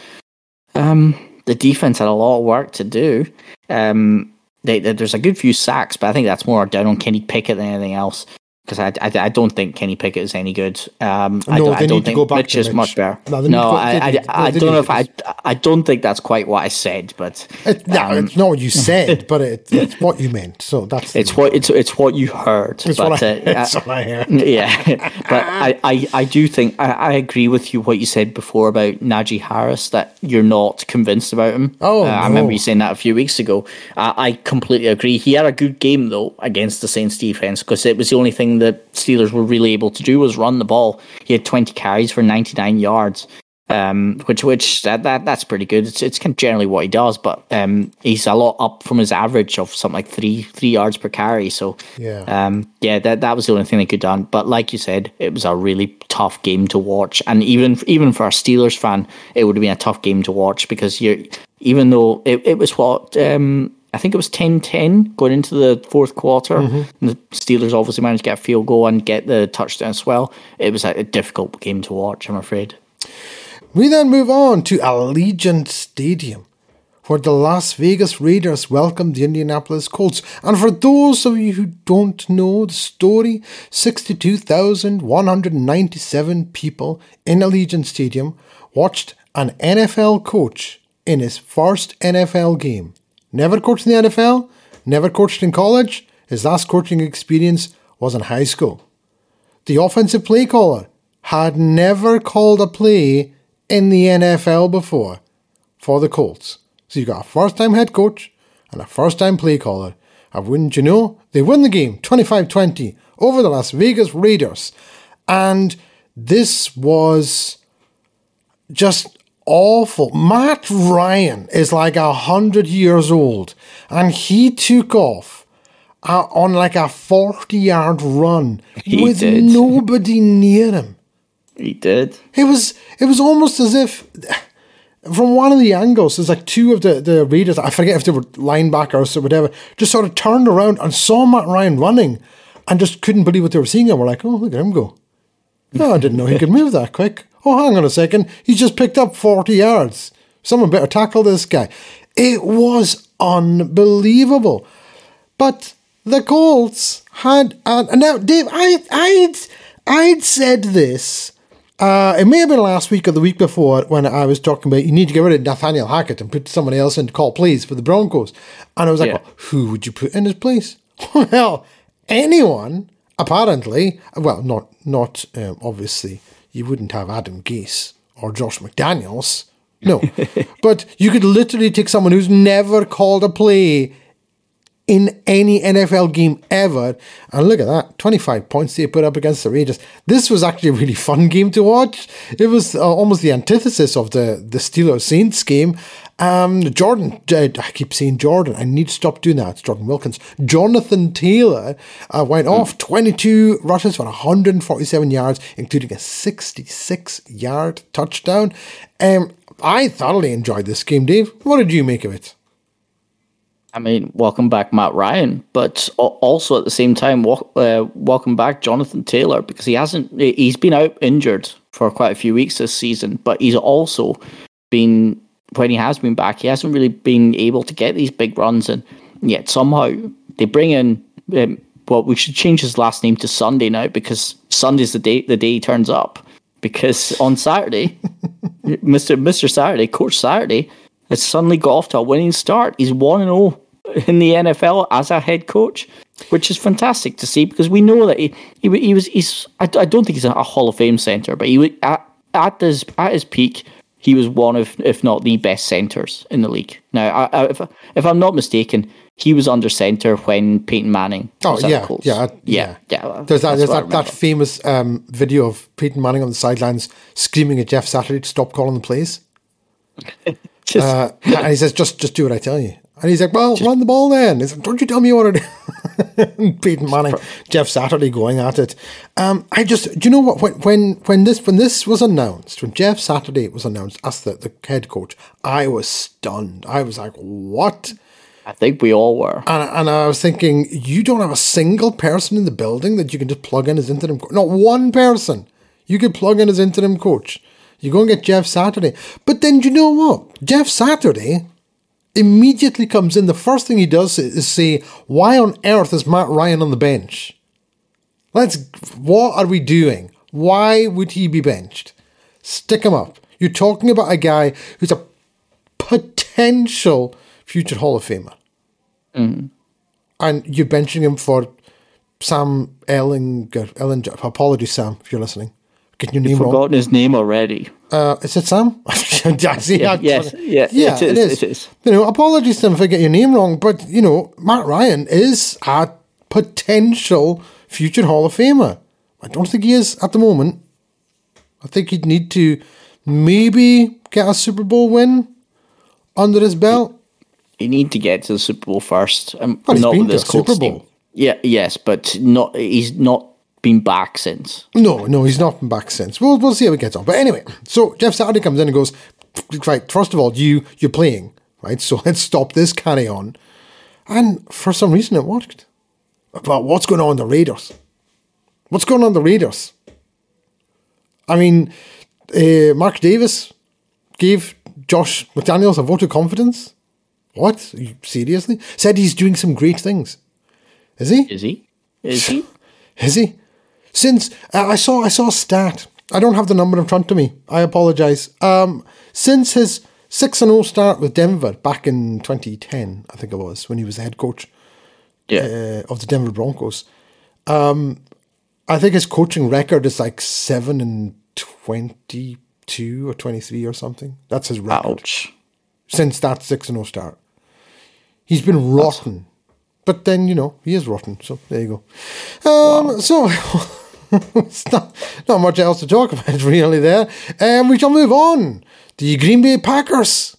Um, the defense had a lot of work to do. Um, they, they- there's a good few sacks, but I think that's more down on Kenny Pickett than anything else. Because I, I, I don't think Kenny Pickett is any good. Um, I No, don't, they I don't need to think go back Mitch is Mitch. much better. No, No, they need to go- I, I, I don't know if I, I don't think that's quite what I said, but It, yeah, it's not what you said, but it, it's what you meant. So that's Um, it's what it's it's what you heard. It's but what I, uh, it's what I heard. yeah, but I, I, I do think I, I agree with you what you said before about Najee Harris that you're not convinced about him. Oh, Uh, I remember you saying that a few weeks ago. Uh, I completely agree. He had a good game though against the Saints defense because it was the only thing that Steelers were really able to do was run the ball. He had 20 carries for 99 yards. Um, which which that, that that's pretty good. It's it's kind of generally what he does, but um, he's a lot up from his average of something like three three yards per carry. So Yeah. um, yeah, that that was the only thing they could done. But like you said, it was a really tough game to watch, and even even for a Steelers fan, it would have been a tough game to watch because you're even though it, it was what um, I think it was 10-10 going into the fourth quarter. Mm-hmm. And the Steelers obviously managed to get a field goal and get the touchdown as well. It was a, a difficult game to watch, I'm afraid. We then move on to Allegiant Stadium, where the Las Vegas Raiders welcomed the Indianapolis Colts. And for those of you who don't know the story, 62,197 people in Allegiant Stadium watched an NFL coach in his first NFL game. Never coached in the NFL, never coached in college. His last coaching experience was in high school. The offensive play caller had never called a play in the NFL before for the Colts. So you've got a first time head coach and a first time play caller. And wouldn't you know, they win the game 25 20 over the Las Vegas Raiders. And this was just awful. Matt Ryan is like a hundred years old, and he took off uh, on like a forty-yard run He with did. nobody near him. He did. It was it was almost as if from one of the angles, there's like two of the, the Raiders, I forget if they were linebackers or whatever, just sort of turned around and saw Matt Ryan running and just couldn't believe what they were seeing and were like, oh, look at him go. No, I didn't know he could move that quick. Oh, hang on a second. He's just picked up 40 yards. Someone better tackle this guy. It was unbelievable. But the Colts had, and now, Dave, I, I'd, I'd said this. Uh, it may have been last week or the week before when I was talking about you need to get rid of Nathaniel Hackett and put someone else in to call plays for the Broncos. And I was like, Yeah. well, who would you put in his place? well, anyone, apparently. Well, not, not um, obviously, you wouldn't have Adam Gase or Josh McDaniels. No. but you could literally take someone who's never called a play in any NFL game ever. And look at that 25 points they put up against the Raiders. This was actually a really fun game to watch. It was uh, almost the antithesis of the, the Steelers Saints game. Um, Jordan, uh, I keep saying Jordan, I need to stop doing that. It's Jordan Wilkins. Jonathan Taylor uh, went off 22 rushes for 147 yards, including a 66 yard touchdown. Um, I thoroughly enjoyed this game, Dave. What did you make of it? I mean, welcome back, Matt Ryan, but also at the same time, uh, welcome back, Jonathan Taylor, because he hasn't, he's been out injured for quite a few weeks this season, but he's also been, when he has been back, he hasn't really been able to get these big runs, and yet somehow they bring in, um, well, we should change his last name to Sunday now, because Sunday's the day, the day he turns up, because on Saturday, Mr. Mr. Saturday, Coach Saturday, has suddenly got off to a winning start. He's 1 and 0 in the NFL as a head coach, which is fantastic to see because we know that he, he, he was, he's, I, I don't think he's a, Hall of Fame center, but he at, at, his, at his peak, he was one of, if not the best centers in the league. Now, I, I, if, if I'm not mistaken, he was under center when Peyton Manning. Oh was at the yeah, Colts. yeah, yeah, yeah. There's that. There's that, that famous um, video of Peyton Manning on the sidelines screaming at Jeff Saturday to stop calling the plays. Just- Uh, and he says, "Just, just do what I tell you." And he's like, "Well, run the ball then." He's like, "Don't you tell me what to do." Peyton Manning, Jeff Saturday going at it. Um, I just, do you know what? When, when, when this, when this was announced, when Jeff Saturday was announced as the, the head coach, I was stunned. I was like, "What?" I think we all were. And, and I was thinking, you don't have a single person in the building that you can just plug in as interim coach. Not one person. You could plug in as interim coach. You go and get Jeff Saturday. But then do you know what? Jeff Saturday immediately comes in. The first thing he does is say, why on earth is Matt Ryan on the bench? Let's, what are we doing? Why would he be benched? Stick him up. You're talking about a guy who's a potential future Hall of Famer. Mm. And you're benching him for Sam Ehlinger. Ehlinger. Apologies, Sam, if you're listening. Getting your name wrong. Forgotten his name already. Uh, is it Sam? See, Yeah, yes, yeah, yeah, it is, it is. it is. You know, apologies to him if I get your name wrong, but you know, Matt Ryan is a potential future Hall of Famer. I don't think he is at the moment. I think he'd need to maybe get a Super Bowl win under his belt. You need to get to the Super Bowl first. Um, Well, he's not been with to this a Super Colts team. Bowl. Yeah, yes, but not. He's not been back since. No, no, he's not been back since. We'll, we'll see how it gets on. But anyway, so Jeff Saturday comes in and goes, right, first of all, you, you're playing, right? So let's stop this carry on. And for some reason it worked. But what's going on in the Raiders? What's going on in the Raiders? I mean, uh, Mark Davis gave Josh McDaniels a vote of confidence. What? You- Seriously? Said he's doing some great things. Is he? Is he? Is he? Is he? Since uh, I saw I saw a stat. I don't have the number in front of me. I apologize. Um, since his six and zero start with Denver back in 2010, I think it was when he was the head coach Yeah. uh, of the Denver Broncos. Um, I think his coaching record is like seven and twenty-two or twenty-three or something. That's his record Ouch. since that six and zero start. He's been rotten, but then you know he is rotten. So there you go. Um, So it's not, not much else to talk about, really, there. Um, we shall move on. The Green Bay Packers,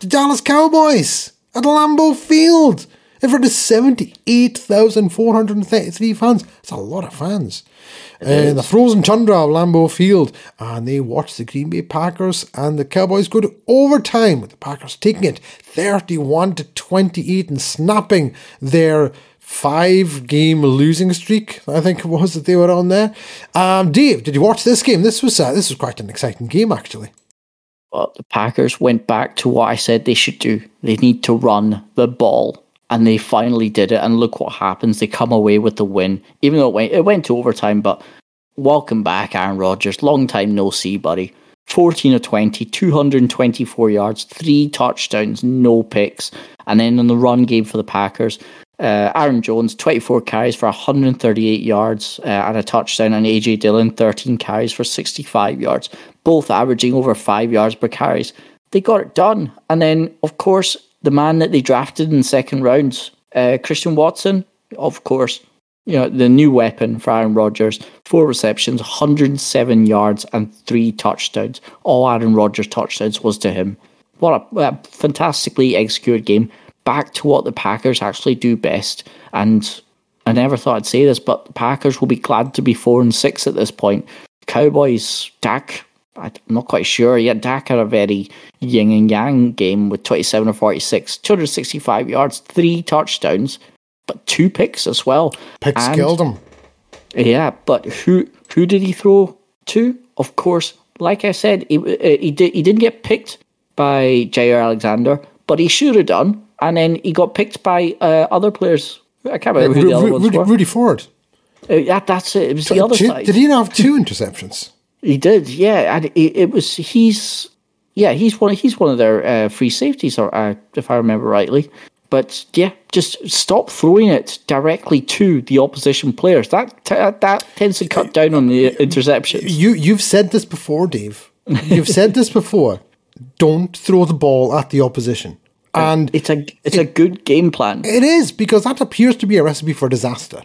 the Dallas Cowboys at Lambeau Field. In front of 78,433 fans. That's a lot of fans. Uh, the frozen tundra of Lambeau Field. And they watched the Green Bay Packers and the Cowboys go to overtime, with the Packers taking it 31 to 28 and snapping their five game losing streak, I think it was that they were on there. Um, Dave, did you watch this game? This was uh, this was quite an exciting game, actually. But the Packers went back to what I said they should do. They need to run the ball. And they finally did it. And look what happens. They come away with the win. Even though it went, it went to overtime, but welcome back, Aaron Rodgers. Long time no see, buddy. 14 of 20, 224 yards, three touchdowns, no picks. And then on the run game for the Packers, uh, Aaron Jones, 24 carries for 138 yards uh, and a touchdown, and AJ Dillon, 13 carries for 65 yards, both averaging over five yards per carries. They got it done. And then, of course, the man that they drafted in the second round, uh, Christian Watson, of course, you know, the new weapon for Aaron Rodgers, four receptions, 107 yards, and three touchdowns. All Aaron Rodgers touchdowns was to him. What a, a fantastically executed game. Back to what the Packers actually do best. And I never thought I'd say this, but the Packers will be glad to be four and six at this point. Cowboys, Dak, I'm not quite sure. Yeah, Dak had a very yin and yang game with 27 or 46, 265 yards, three touchdowns, but two picks as well. Picks And- killed him. Yeah, but who who did he throw to? Of course, like I said, he uh, he did he didn't get picked by Jaire Alexander, but he should have done, and then he got picked by uh, other players. I can't remember who the other Ru- Rudy. Rudy Ford. Uh, yeah, that's it. It was the other Did, side. did he have two interceptions? He did, yeah, and it, it was he's yeah he's one he's one of their uh, free safeties, or uh, if I remember rightly. But yeah, just stop throwing it directly to the opposition players. That t- that tends to cut down on the interceptions. You you've said this before, Dave. You've said this before. Don't throw the ball at the opposition. And It's a it's a good game plan. it is because that appears to be a recipe for disaster.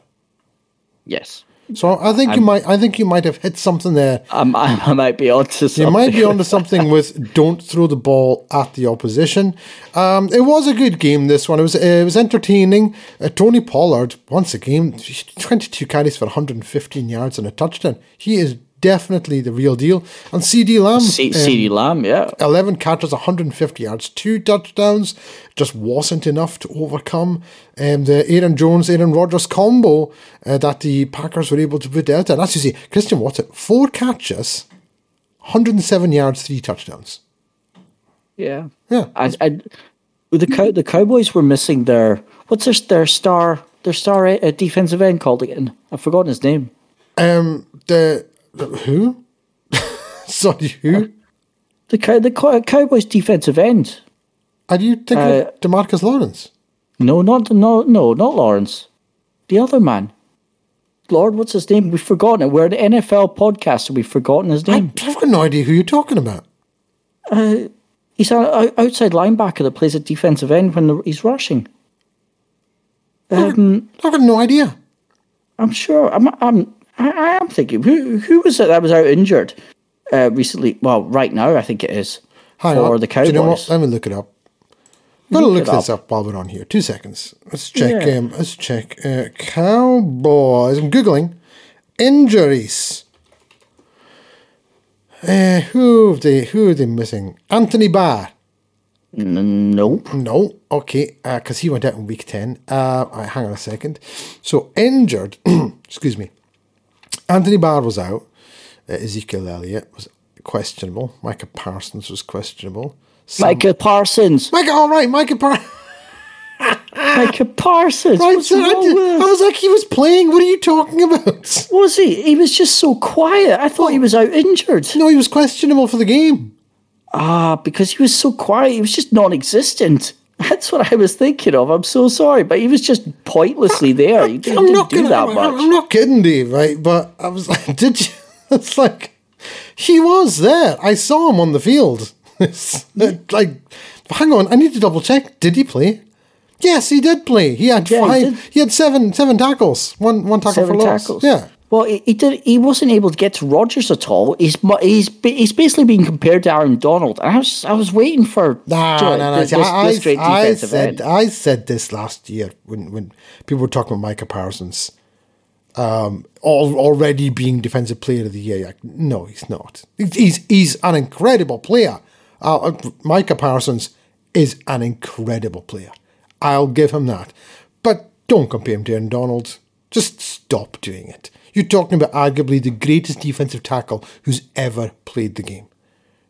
Yes, So I think you might I think you might have hit something there. I'm, I'm, I might be onto something. You might be onto something with don't throw the ball at the opposition. Um, it was a good game. This one it was it was entertaining. Uh, Tony Pollard once again, twenty two carries for one hundred and fifteen yards and a touchdown. He is definitely the real deal. And CeeDee Lamb, C- um, CeeDee Lamb, yeah. 11 catches, 150 yards, two touchdowns, just wasn't enough to overcome um, the Aaron Jones, Aaron Rodgers combo uh, that the Packers were able to put out. And as you see, Christian Watson, four catches, 107 yards, three touchdowns. Yeah. Yeah. I, I, the cow, the Cowboys were missing their what's their their star their star uh, defensive end called again? I've forgotten his name. Um, the, the who? Sorry, who? The the Cowboys defensive end. Are you thinking Uh, of Demarcus Lawrence? No, not no no not Lawrence. The other man. Lord, what's his name? We've forgotten it. We're the NFL podcast, and we've forgotten his name. I've got no idea who you're talking about. He's an outside linebacker that plays at defensive end when the, he's rushing. Um, I've got no idea. I'm sure. I'm. I'm. I I am thinking. Who who was it that was out injured uh, recently? Well, right now I think it is Hang for on. the Do Cowboys. you know what? Let me look it up. Gonna Look look, this up. up. while we're on here. Two seconds. Let's check. Yeah. Um, let's check. Uh, Cowboys. I'm googling injuries. Uh, who have they? Who are they missing? Anthony Barr. No. No. Okay. Because he went out in week ten. Uh, right, hang on a second. So injured. excuse me. Anthony Barr was out. Uh, Ezekiel Elliott was questionable. Micah Parsons was questionable. Sam- Micah Parsons. Micah, all right, Micah Parsons. Micah Parsons. Right, so I, did- I was like, he was playing. What are you talking about? Was he? He was just so quiet. I thought he was out injured. No, he was questionable for the game. Ah, because he was so quiet. He was just non-existent. That's what I was thinking of. I'm so sorry, but he was just pointlessly there. He didn't, I'm didn't not do gonna, that much. I'm not kidding, Dave. Right, but I was like, did you? It's like he was there. I saw him on the field. Like, hang on, I need to double check. Did he play? Yes, he did play. He had Yeah, five. did. He, had seven seven tackles. One one tackle Seven for loss. tackles. Yeah. Well, he, he did. He wasn't able to get to Rodgers at all. He's he's he's basically being compared to Aaron Donald. And I was I was waiting for Nah, no, no. this, I, this great I said end. I said this last year when, when people were talking about Micah Parsons um, al- already being defensive player of the year. Like, no, he's not. He's he's, he's an incredible player. Uh, uh, Micah Parsons is an incredible player. I'll give him that. But don't compare him to Aaron Donald. Just stop doing it. You're talking about arguably the greatest defensive tackle who's ever played the game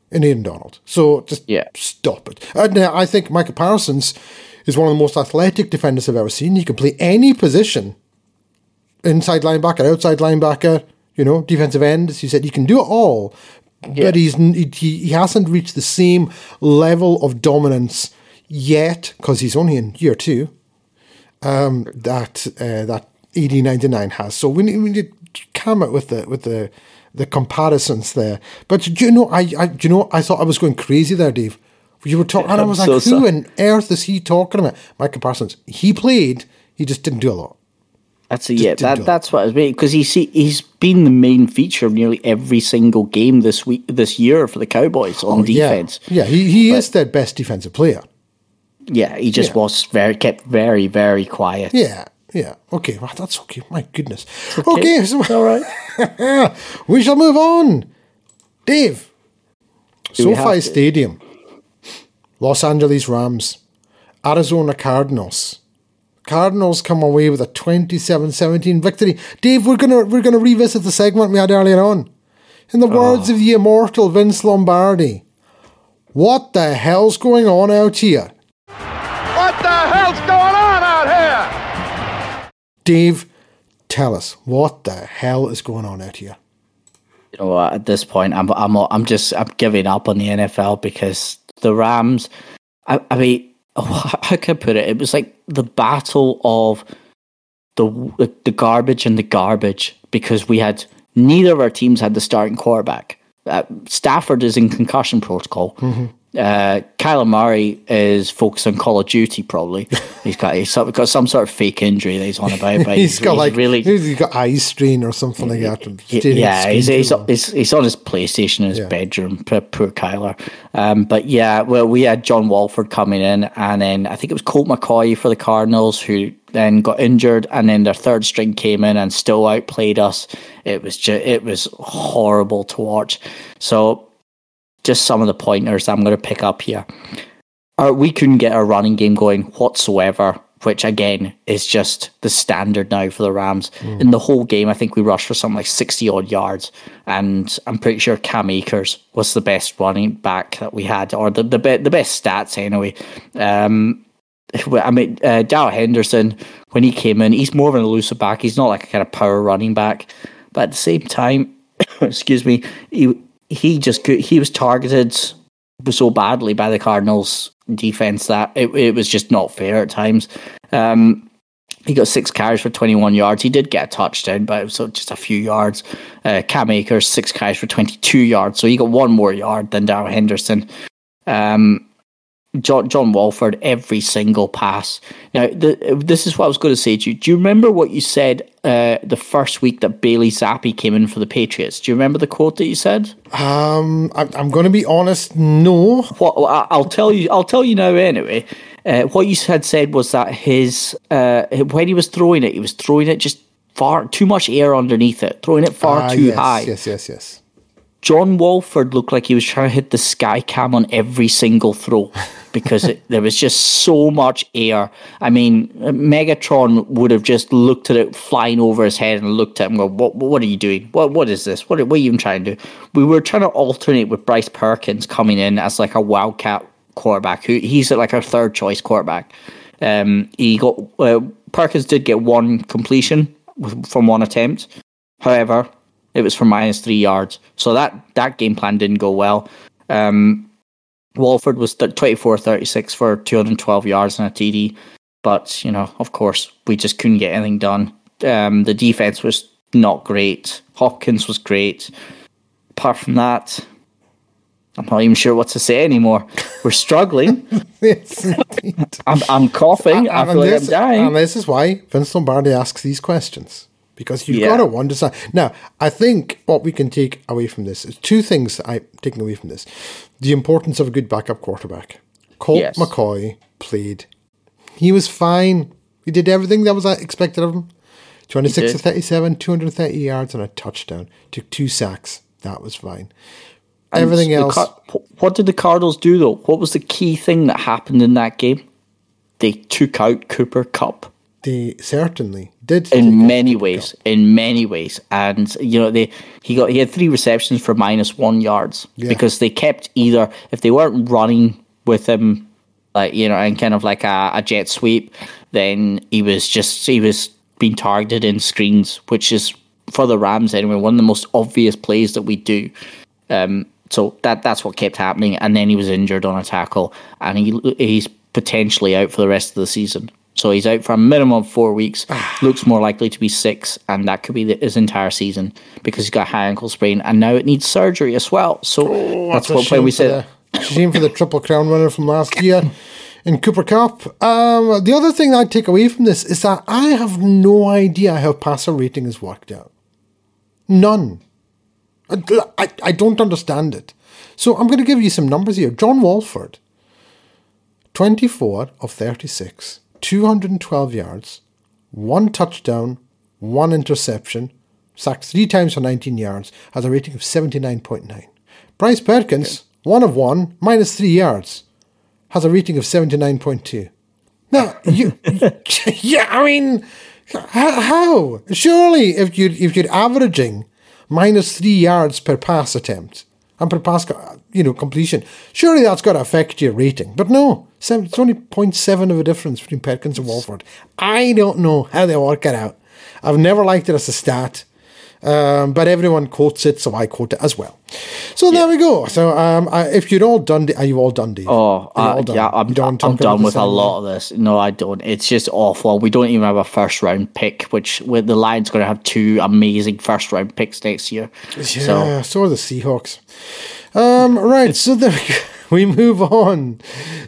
in Aaron Donald. So just Yeah. stop it. Uh, now, I think Micah Parsons is one of the most athletic defenders I've ever seen. He can play any position inside linebacker, outside linebacker, you know, defensive end. As you said, he can do it all. But he's he, he hasn't reached the same level of dominance yet because he's only in year two um, that uh, that ED ninety nine has. So we need, we need to with the with the the comparisons there. But do you know, I, I do you know, I thought I was going crazy there, Dave. You were talking, and I I'm was so like, who sorry. on earth is he talking about? Micah Parsons. He played. He just didn't do a lot. That's a, yeah. That that's what I was waiting because he's he's been the main feature of nearly every single game this week this year for the Cowboys on defense. Oh, Yeah, yeah he, he is their best defensive player. Yeah, he just Yeah. was very kept very very quiet. Yeah, yeah. Okay, well, that's okay. My goodness. Okay, so all right. we shall move on. Dave, Do we have SoFi? Stadium, Los Angeles Rams, Arizona Cardinals. Cardinals come away with a 27-17 victory. Dave, we're gonna we're gonna revisit the segment we had earlier on. In the words oh. of the immortal Vince Lombardi, what the hell's going on out here? What the hell's going on out here? Dave, tell us what the hell is going on out here. you know at this point I'm I'm I'm just I'm giving up on the NFL because the Rams I, I mean how can I put it? It was like the battle of the the garbage and the garbage because we had neither of our teams had the starting quarterback. Uh, Stafford is in concussion protocol uh, Kyler Murray is focused on Call of Duty probably he's got he's got some sort of fake injury that he's on about but he's got like really he's got eye strain or something like that. from Y- staring at yeah, he's, he's, he's, he's on his PlayStation in his Yeah. bedroom. Poor, poor Kyler. Um, but yeah, well, we had John Wolford coming in, and then I think it was Colt McCoy for the Cardinals who then got injured, and then their third string came in and still outplayed us. It was just it was horrible to watch. So, just some of the pointers I'm going to pick up here. Our, we couldn't get our running game going whatsoever, which again is just the standard now for the Rams. In the whole game, I think we rushed for something like 60 odd yards, and I'm pretty sure Cam Akers was the best running back that we had, or the the, be- the best stats anyway. Um, I mean, uh, Darrell Henderson, when he came in, he's more of an elusive back. He's not like a kind of power running back, but at the same time, excuse me, he he just could, he was targeted so badly by the Cardinals defense that it, it was just not fair at times. Um, he got six carries for 21 yards. He did get a touchdown, but it was just a few yards. Uh, Cam Akers, six carries for 22 yards. So he got one more yard than Darrell Henderson. Um, John, John Wolford, every single pass. Now, the, this is what I was going to say to you. Do you remember what you said uh, the first week that Bailey Zappe came in for the Patriots? Do you remember the quote that you said? Um, I'm, I'm going to be honest. No, what I- I'll tell you, I'll tell you now anyway. Uh, what you had said was that his uh, when he was throwing it, he was throwing it just far too much air underneath it, throwing it far Ah, too yes, high. Yes, yes, yes. John Wolford looked like he was trying to hit the sky cam on every single throw because it, there was just so much air. I mean, Megatron would have just looked at it flying over his head and looked at him and go, what, what are you doing? What, what is this? What, what are you even trying to do? We were trying to alternate with Bryce Perkins coming in as like a wildcat quarterback. Who He's like our third choice quarterback. Um, he got uh, Perkins did get one completion from one attempt. However, it was for minus three yards. So that, that game plan didn't go well. Um, Wolford was th- 24 36 for 212 yards and a TD. But, you know, of course, we just couldn't get anything done. Um, the defense was not great. Hopkins was great. Apart from that, I'm not even sure what to say anymore. We're struggling. Yes. I'm, I'm coughing. I And feel like I'm dying. And this is why Vince Lombardi asks these questions. Because you've Yeah. got to understand. Now, I think what we can take away from this is two things I'm taking away from this: the importance of a good backup quarterback. Colt Yes. McCoy played; he was fine. He did everything that was uh, expected of him. Twenty-six to thirty-seven, two hundred thirty yards and a touchdown. Took two sacks. That was fine. And Everything else. Car- what did the Cardinals do though? What was the key thing that happened in that game? They took out Cooper Kupp. They certainly did. in many ways in many ways and you know they he got he had three receptions for minus one yards Yeah. because they kept either if they weren't running with him like you know and kind of like a, a jet sweep then he was just he was being targeted in screens which is for the rams anyway one of the most obvious plays that we do um so that that's what kept happening and then he was injured on a tackle and he he's potentially out for the rest of the season so he's out for a minimum of four weeks. Looks more likely to be six, and that could be the, his entire season because he's got high ankle sprain, and now it needs surgery as well. So that's It's a what we said the, shame for the triple crown winner from last year in Cooper Kupp. Um, the other thing I take away from this is that I have no idea how passer rating has worked out. None. I, I, I don't understand it. So I'm going to give you some numbers here. John Wolford, 24 of 36, 212 yards, one touchdown, one interception, sacked three times for 19 yards, has a rating of 79.9. Bryce Perkins, one of one, minus three yards, has a rating of 79.2. Now, you, yeah, I mean, how, how? Surely, if you if you're averaging minus three yards per pass attempt and per pass, co- you know, completion, surely that's got to affect your rating. But no, it's only 0.7 of a difference between Perkins and Wolford. I don't know how they work it out. I've never liked it as a stat. Um, but everyone quotes it, so I quote it as well. So there we go. So um, I, if you're all done, are you all done, Dave? Oh, uh, done? yeah, I'm, don't I'm done with a lot of this. No, I don't. It's just awful. We don't even have a first round pick, which with the Lions going to have two amazing first round picks next year. Yeah, So so are the Seahawks. Um, right, so there we, go. we move on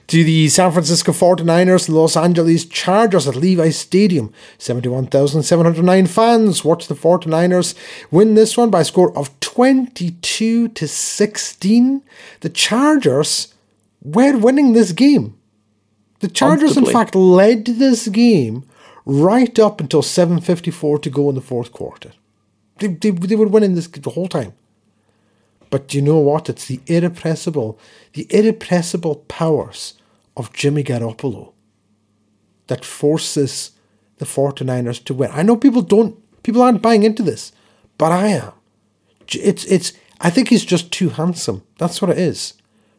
to the San Francisco 49ers, Los Angeles Chargers at Levi Stadium. 71,709 fans watch the 49ers win this one by a score of 22 to 16. The Chargers were winning this game. The Chargers, in fact, led this game right up until 7.54 to go in the fourth quarter. They, they, they were winning this the whole time. But you know what? It's the irrepressible, the irrepressible powers of Jimmy Garoppolo that forces the 49ers to win. I know people don't people aren't buying into this, but I am. It's it's I think he's just too handsome. That's what it is.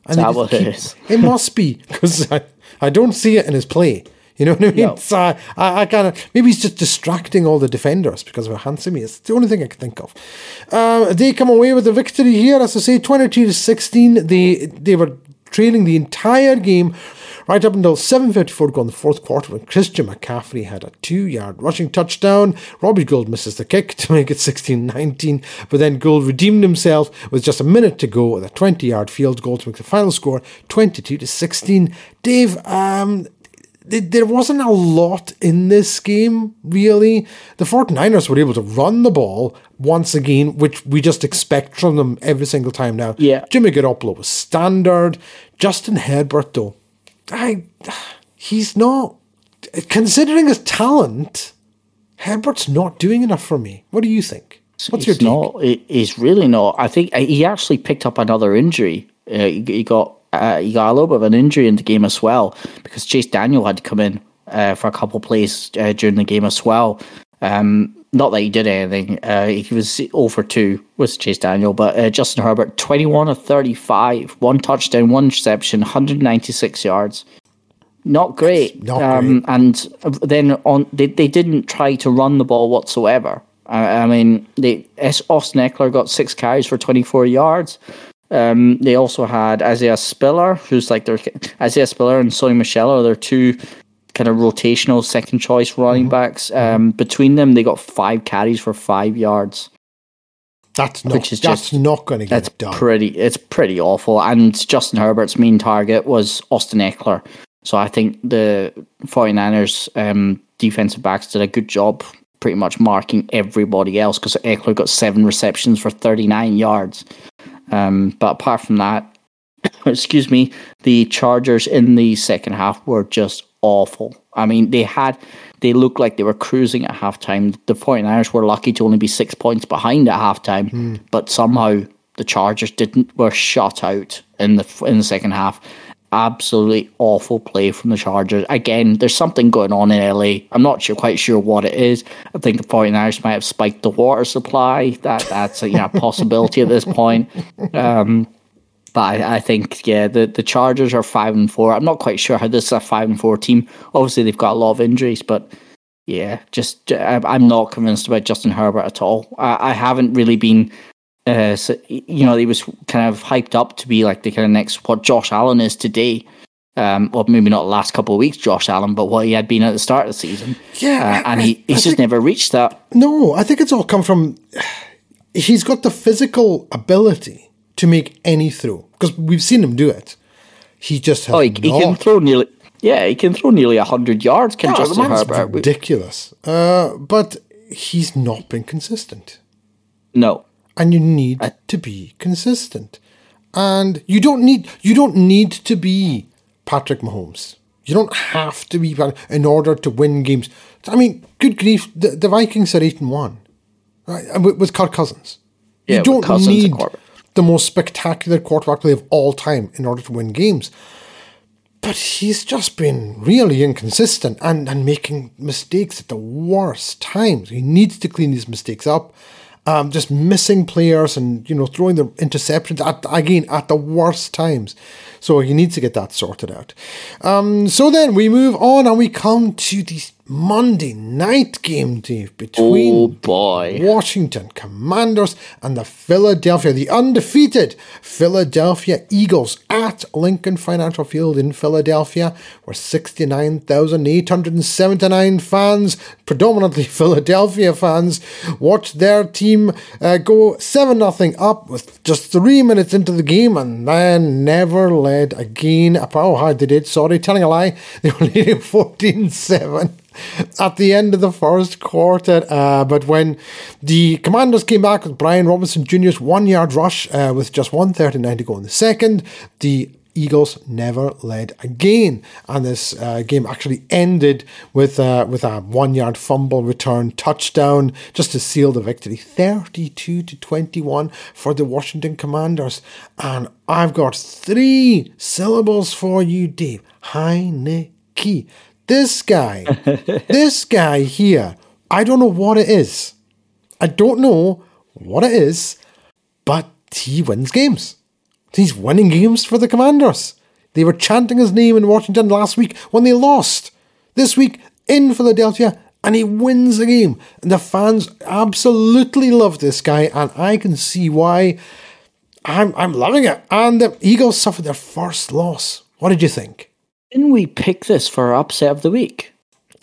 And that what it is? It must be because I, I don't see it in his play. You know what I mean? No. So I, I, I kind of maybe he's just distracting all the defenders because of how handsome he is. It's the only thing I can think of. Um, they come away with a victory here, as I say, twenty-two to sixteen. They they were trailing the entire game. Right up until 7.54 to go in the fourth quarter when Christian McCaffrey had a two-yard rushing touchdown. Robbie Gould misses the kick to make it 16-19, but then Gould redeemed himself with just a minute to go with a 20-yard field goal to make the final score 22 to 16. Dave, um, there wasn't a lot in this game, really. The 49ers were able to run the ball once again, which we just expect from them every single time now. Yeah. Jimmy Garoppolo was standard. Justin Herbert, though, I he's not considering his talent. Herbert's not doing enough for me. What do you think? What's your take? not. he- He's really not. I think uh, he actually picked up another injury. Uh, he got uh, he got a little bit of an injury in the game as well because Chase Daniel had to come in uh, for a couple of plays uh, during the game as well. Um, not that he did anything. Uh, he was 0 for 2 with Chase Daniel, but uh, Justin Herbert, 21 of 35, one touchdown, one interception, 196 yards. Not great. Not um, And then on they, they didn't try to run the ball whatsoever. I, I mean, they S- Austin Ekeler got six carries for 24 yards. Um, they also had Isaiah Spiller, who's like their Isaiah Spiller and Sony Michel are their two kind of rotational second choice running backs. Um, between them, they got five carries for five yards. That's not. which is that's just- not going to get That's it done. pretty. It's pretty awful. And Justin Herbert's main target was Austin Ekeler. So I think the 49ers um, defensive backs did a good job pretty much marking everybody else because Ekeler got seven receptions for 39 yards. Um, but apart from that, excuse me, the Chargers in the second half were just awful. I mean, they had, they looked like they were cruising at halftime. The 49ers were lucky to only be six points behind at halftime, but somehow the Chargers didn't, were shut out in the, in the second half. Absolutely awful play from the Chargers. Again, there's something going on in LA. I'm not sure, quite sure what it is. I think the 49ers might have spiked the water supply. That That's a you know, possibility at this point. Um, but I, I think yeah, the, the Chargers are five and four. I'm not quite sure how this is a five and four team. Obviously, they've got a lot of injuries, but yeah, just I'm not convinced about Justin Herbert at all. I, I haven't really been. Uh, so, you know, he was kind of hyped up to be like the kind of next what Josh Allen is today. Um, well, maybe not the last couple of weeks, Josh Allen, but what he had been at the start of the season. Yeah, uh, and I- he, I he's just think- never reached that. No, I think it's all come from. He's got the physical ability to make any throw because we've seen him do it. He just has Oh, he, he can throw nearly. Yeah, he can throw nearly hundred yards. Can the Justin Herbert? ridiculous. Uh, but he's not been consistent. No, and you need to be consistent. And you don't need you don't need to be Patrick Mahomes. You don't have to be in order to win games. I mean, good grief, the, the Vikings are eight and one, right? and With, with Kirk Cousins. Yeah, you don't need the most spectacular quarterback play of all time in order to win games. But he's just been really inconsistent and, and making mistakes at the worst times. He needs to clean these mistakes up. Um, just missing players and you know throwing the interceptions at again at the worst times. So he needs to get that sorted out. Um, so then we move on and we come to the Monday night game, Dave, between oh boy, Washington Commanders and the Philadelphia, the undefeated Philadelphia Eagles at Lincoln Financial Field in Philadelphia, where 69,879 fans, predominantly Philadelphia fans, watched their team uh, go 7 0 up with just three minutes into the game and then never led again. Oh, how they did, sorry, telling a lie. They were leading 14 7 at the end of the first quarter. Uh, but when the Commanders came back with Brian Robinson Jr.'s one yard rush uh, with just 139 to go in the second, the Eagles never led again, and this uh, game actually ended with uh, with a one yard fumble return touchdown just to seal the victory, thirty two to twenty one for the Washington Commanders. And I've got three syllables for you, Dave. Heinicke. This guy, this guy here, I don't know what it is. I don't know what it is, but he wins games. He's winning games for the Commanders. They were chanting his name in Washington last week when they lost. This week in Philadelphia, and he wins the game. And the fans absolutely love this guy, and I can see why. I'm I'm loving it. And the Eagles suffered their first loss. What did you think? Didn't we pick this for our upset of the week?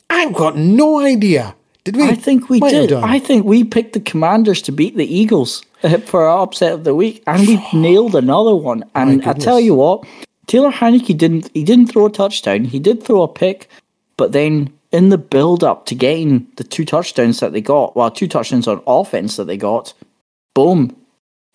I've got no idea. Did we? I think we Might did. I think we picked the Commanders to beat the Eagles uh, for our upset of the week, and we nailed another one. And I tell you what, Taylor Heinicke didn't. He didn't throw a touchdown. He did throw a pick, but then in the build up to getting the two touchdowns that they got, well, two touchdowns on offense that they got, boom.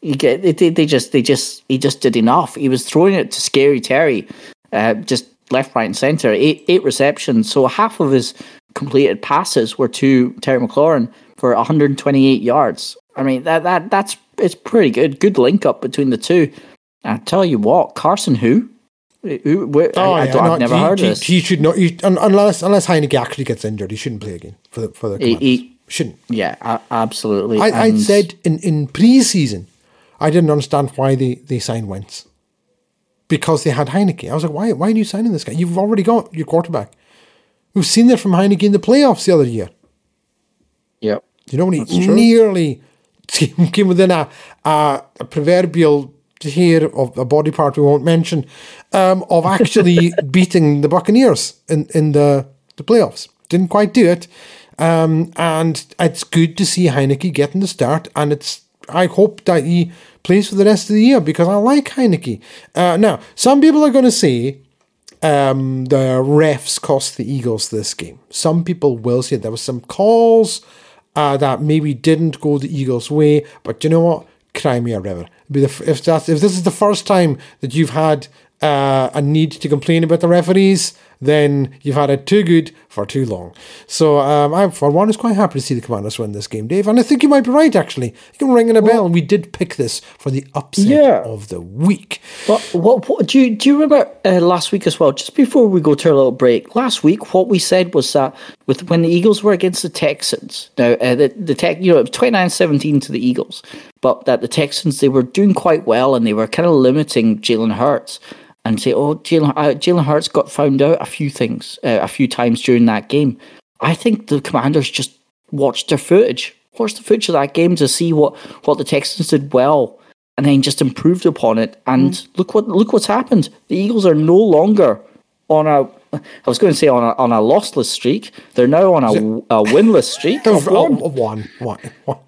You get they, they, they just they just he just did enough. He was throwing it to Scary Terry, uh, just left, right, and center. Eight eight receptions. So half of his completed passes were to Terry McLaurin for 128 yards. I mean that that that's it's pretty good. Good link up between the two. I tell you what, Carson who? Eh, who, where, Oh, I, I yeah, don't, no, I've never he, heard he, of this. He should not, he, unless unless Heinicke actually gets injured, he shouldn't play again for the for the He- he- shouldn't. yeah, absolutely. I, I said in, in pre-season, I didn't understand why they, they signed Wentz. Because they had Heinicke. I was like, why, why are you signing this guy? You've already got your quarterback. We've seen that from Heinicke in the playoffs the other year. Yep. You know, when he That's true. nearly came came within a, a, a proverbial hair of a body part we won't mention um, of actually beating the Buccaneers in, in the, the playoffs. Didn't quite do it. Um, and it's good to see Heinicke getting the start. And it's I hope that he plays for the rest of the year because I like Heinicke. Uh, now, some people are going to say um, the refs cost the Eagles this game. Some people will say there were some calls uh, that maybe didn't go the Eagles' way. But you know what? Cry me a river. If that's if this is the first time that you've had uh, a need to complain about the referees, then you've had it too good for too long. So um, I, for one, is quite happy to see the Commanders win this game, Dave. And I think you might be right, actually. You can ring in a bell. We did pick this for the upset Yeah. of the week. But what, what do you do you remember uh, last week as well? Just before we go to our little break, last week what we said was that with when the Eagles were against the Texans, now uh, the the tech you know it was 29-17 to the Eagles, but that the Texans they were doing quite well and they were kind of limiting Jalen Hurts and say, oh Jalen uh, Jalen Hurts got found out a few things uh, a few times during that game. I think the Commanders just watched their footage, watched the footage of that game to see what what the Texans did well and then just improved upon it. And Mm. look what look what's happened. The Eagles are no longer on a. I was going to say on a on a lossless streak. They're now on a, a winless streak. Of one. one, one, one.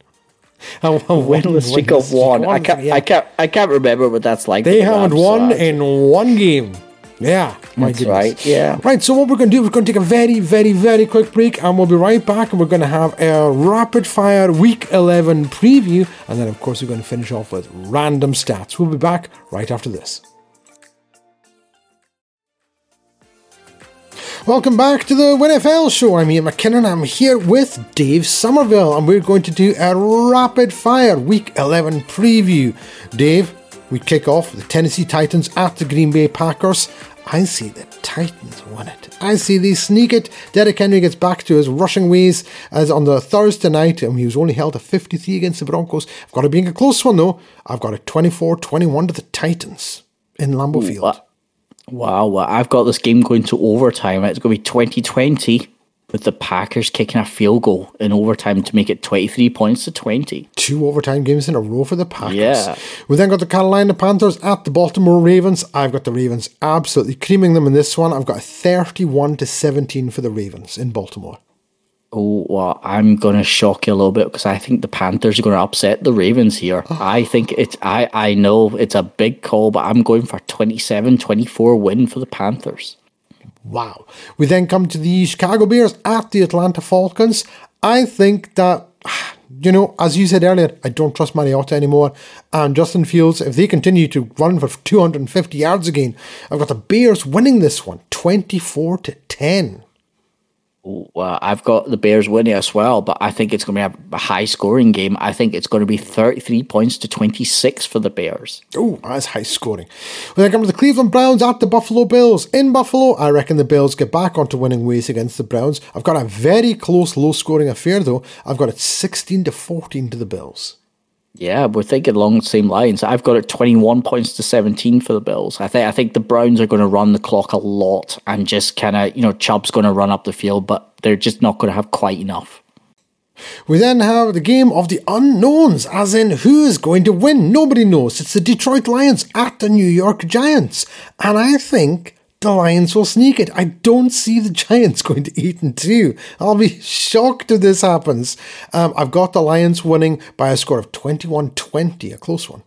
A, a winless streak of one. I can't. yeah. I can't. I can't remember what that's like. They haven't won so in one game. Yeah, my That's goodness. right, yeah. Right, so what we're going to do, we're going to take a very, very, very quick break and we'll be right back and we're going to have a rapid fire week 11 preview and then, of course, we're going to finish off with random stats. We'll be back right after this. Welcome back to the WinFL show. I'm Iain McKinnon. I'm here with Dave Somerville, and we're going to do a rapid fire Week 11 preview. Dave, we kick off with the Tennessee Titans at the Green Bay Packers. I see the Titans win it. I see they sneak it. Derrick Henry gets back to his rushing ways as on the Thursday night, and he was only held to 53 against the Broncos. I've got it being a close one though. I've got a 24 21 to the Titans in Lambeau Field. Wow. Wow, well, I've got this game going to overtime. It's going to be 2020 with the Packers kicking a field goal in overtime to make it 23 points to 20. two overtime games in a row for the Packers. Yeah. We then got the Carolina Panthers at the Baltimore Ravens. I've got the Ravens absolutely creaming them in this one. I've got a 31 to 17 for the Ravens in Baltimore. Oh, well, I'm going to shock you a little bit because I think the Panthers are going to upset the Ravens here. Oh. I think it's, I, I know it's a big call, but I'm going for 27 24 win for the Panthers. Wow. We then come to the Chicago Bears at the Atlanta Falcons. I think that, you know, as you said earlier, I don't trust Mariota anymore. And Justin Fields, if they continue to run for 250 yards again, I've got the Bears winning this one 24 to 10. Well, I've got the Bears winning as well, but I think it's going to be a, high scoring game. I think it's going to be 33 points to 26 for the Bears. Oh, that's high scoring. When I come to the Cleveland Browns at the Buffalo Bills. In Buffalo, I reckon the Bills get back onto winning ways against the Browns. I've got a very close, low scoring affair though. I've got it 16 to 14 to the Bills. Yeah, we're thinking along the same lines. I've got it 21 points to 17 for the Bills. I think I think the Browns are going to run the clock a lot and just kind of, you know, Chubb's going to run up the field, but they're just not going to have quite enough. We then have the game of the unknowns, as in who is going to win. Nobody knows. It's the Detroit Lions at the New York Giants. And I think the Lions will sneak it. I don't see the Giants going to 8 and 2. I'll be shocked if this happens. Um, I've got the Lions winning by a score of 21 20, a close one.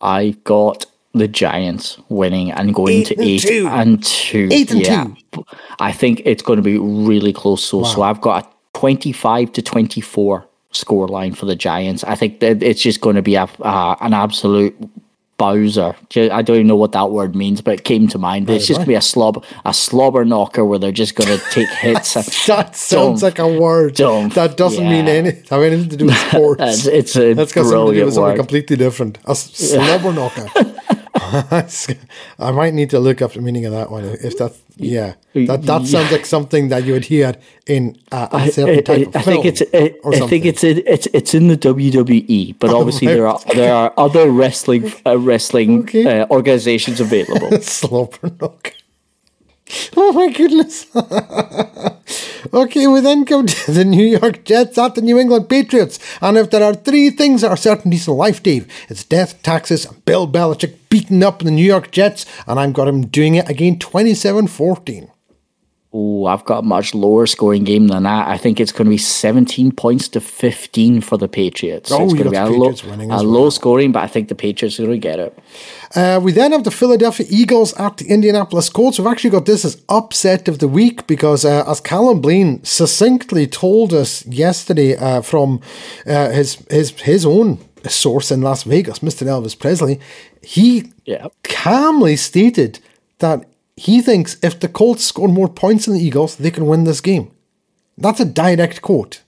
I got the Giants winning and going Eight to and eight two. and two. Eight and yeah. two. I think it's going to be really close. So, so I've got a 25 to 24 score line for the Giants. I think that it's just going to be a uh, an absolute Bowser. I don't even know what that word means, but it came to mind. It's just going to be a slob, a slobber knocker where they're just going to take hits. That sounds like a word dump. that doesn't mean Yeah. any have anything to do with sports. It's, it's a That's got something to do with something word. completely different. A slobber knocker. I might need to look up the meaning of that one. If that, yeah, that that sounds like something that you would hear in a, a certain I, type I- of I think it's I, I think it's it's it's in the WWE, but obviously there are there are other wrestling uh, wrestling Okay. uh, organizations available. slobber knocker. Oh my goodness. okay, we then come to the New York Jets at the New England Patriots. And if there are three things that are certainties in life, Dave, it's death, taxes, and Bill Belichick beating up the New York Jets. And I've got him doing it again 27 14. Oh, I've got a much lower scoring game than that. I think it's going to be 17 points to 15 for the Patriots. Oh, it's going to be a, low, a as low scoring, but I think the Patriots are going to get it. Uh, we then have the Philadelphia Eagles at the Indianapolis Colts. We've actually got this as upset of the week because, uh, as Callum Blaine succinctly told us yesterday uh, from uh, his his his own source in Las Vegas, Mr. Elvis Presley, he Yeah. calmly stated that he thinks if the Colts score more points than the Eagles, they can win this game. That's a direct quote.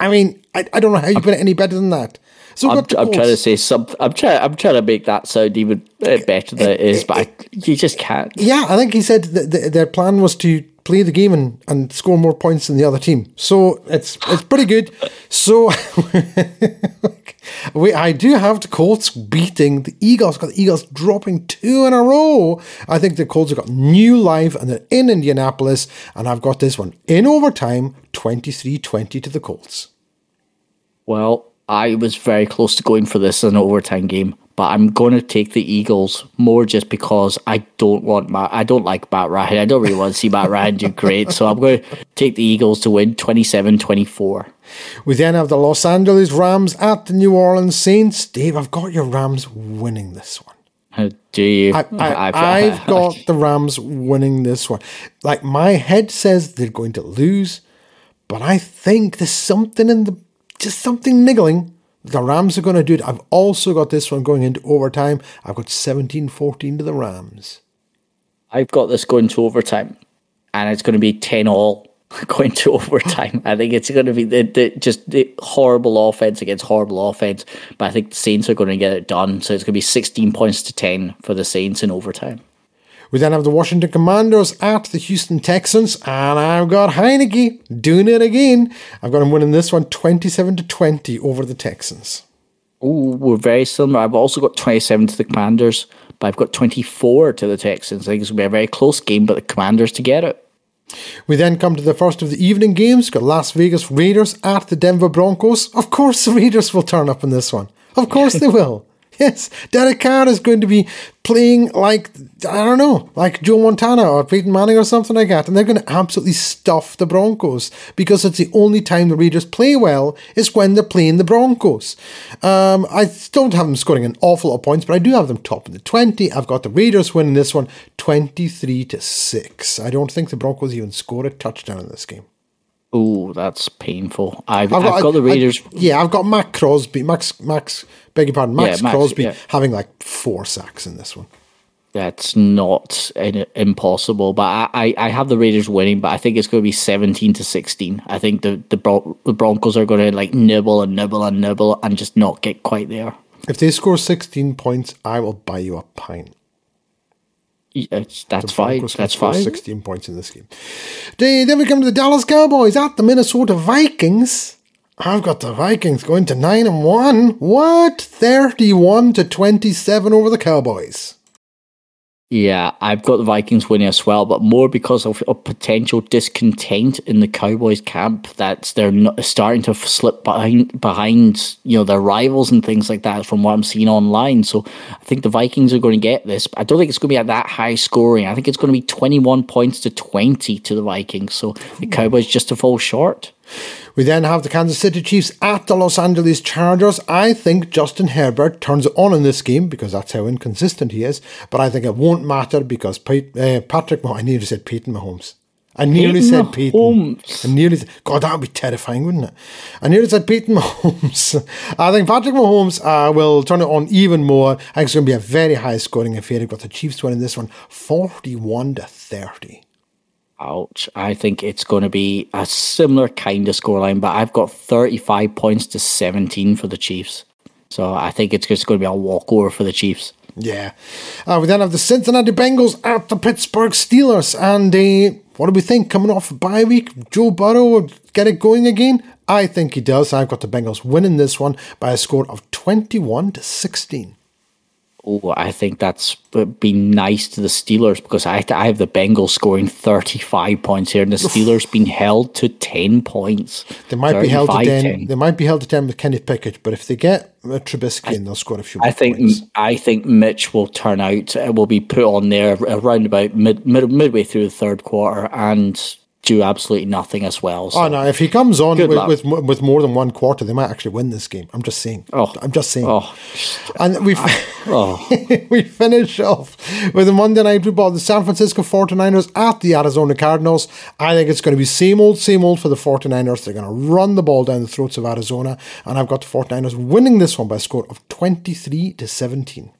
I- mean, I, I don't know how you put it any better than that. So I'm, I'm trying to say something. I'm trying. I'm trying to make that sound even uh, better than it is, but I, you just can't. Yeah, I think he said that th- their plan was to play the game and, and score more points than the other team. So it's it's pretty good. So we I do have the Colts beating the Eagles. Got the Eagles dropping two in a row. I think the Colts have got new life and they're in Indianapolis. And I've got this one in overtime, 23-20 to the Colts. Well, I was very close to going for this as an overtime game, but I'm going to take the Eagles more just because I don't want Matt. I don't like Matt Ryan. I don't really want to see Matt Ryan do great, so I'm going to take the Eagles to win 27-24. We then have the Los Angeles Rams at the New Orleans Saints. Dave, I've got your Rams winning this one. How do you? I, I've got the Rams winning this one. Like my head says they're going to lose, but I think there's something in the just something niggling. The Rams are going to do it. I've also got this one going into overtime. I've got 17-14 to the Rams. I've got this going to overtime, and it's going to be ten all going to overtime. I think it's going to be the, the just the horrible offense against horrible offense, but I think the Saints are going to get it done. So it's going to be sixteen points to ten for the Saints in overtime. We then have the Washington Commanders at the Houston Texans, and I've got Heinicke doing it again. I've got him winning this one 27 to 20 over the Texans. Ooh, we're very similar. I've also got 27 to the Commanders, but I've got 24 to the Texans. I think it's going to be a very close game, but the Commanders to get it. We then come to the first of the evening games. Got Las Vegas Raiders at the Denver Broncos. Of course, the Raiders will turn up in this one. Of course, they will. Yes, Derek Carr is going to be playing like I don't know, like Joe Montana or Peyton Manning or something like that, and they're going to absolutely stuff the Broncos because it's the only time the Raiders play well is when they're playing the Broncos. Um, I don't have them scoring an awful lot of points, but I do have them top in the twenty. I've got the Raiders winning this one, twenty-three to six. I don't think the Broncos even score a touchdown in this game. Ooh, that's painful. I've, I've got, the I- Raiders. yeah, I've got Mac Crosby, Max, Max, beg your pardon, Max, Yeah, Max, Crosby yeah. having like four sacks in this one. That's not in, impossible, but I, I, I have the Raiders winning, but I think it's going to be 17 to 16. I think the, the, Bron- the Broncos are going to like nibble and nibble and nibble and just not get quite there. If they score 16 points, I will buy you a pint. It's, that's fine. That's fine. 16 points in this game. Then then we come to the Dallas Cowboys at the Minnesota Vikings. I've got the Vikings going to 9 and 1. What? 31 to 27 over the Cowboys. Yeah, I've got the Vikings winning as well, but more because of, of potential discontent in the Cowboys camp that they're not starting to slip behind behind you know their rivals and things like that. From what I'm seeing online, so I think the Vikings are going to get this. I don't think it's going to be at that high scoring. I think it's going to be 21 points to 20 to the Vikings. So the hmm. Cowboys just to fall short. We then have the Kansas City Chiefs at the Los Angeles Chargers. I think Justin Herbert turns it on in this game because that's how inconsistent he is. But I think it won't matter because Pete, uh, Patrick, Mah- I nearly said Peyton Mahomes. I nearly Peyton said Peyton. Mahomes. I nearly, said- God, that would be terrifying, wouldn't it? I nearly said Peyton Mahomes. I think Patrick Mahomes uh, will turn it on even more. I think it's going to be a very high scoring affair. Got the Chiefs winning this one 41 to 30. Ouch. I think it's going to be a similar kind of scoreline, but I've got 35 points to 17 for the Chiefs. So I think it's just going to be a walkover for the Chiefs. Yeah. Uh, we then have the Cincinnati Bengals at the Pittsburgh Steelers. And uh, what do we think coming off a bye week? Joe Burrow will get it going again? I think he does. I've got the Bengals winning this one by a score of 21 to 16. Oh, I think that's been nice to the Steelers because I, I have the Bengals scoring 35 points here and the Steelers being held to 10 points. They might be held to 35, 10. They might be held to 10 with Kenny Pickett, but if they get uh, Trubisky in, they'll score a few I think points. I think Mitch will turn out uh, will be put on there around about mid, mid midway through the third quarter and do absolutely nothing as well. So. Oh no! If he comes on with, with with more than one quarter, they might actually win this game. I'm just saying. Oh. I'm just saying. Oh, And we oh. we finish off with the Monday Night Football. The San Francisco 49ers at the Arizona Cardinals. I think it's going to be same old, same old for the 49ers. They're going to run the ball down the throats of Arizona. And I've got the 49ers winning this one by a score of 23 to 17.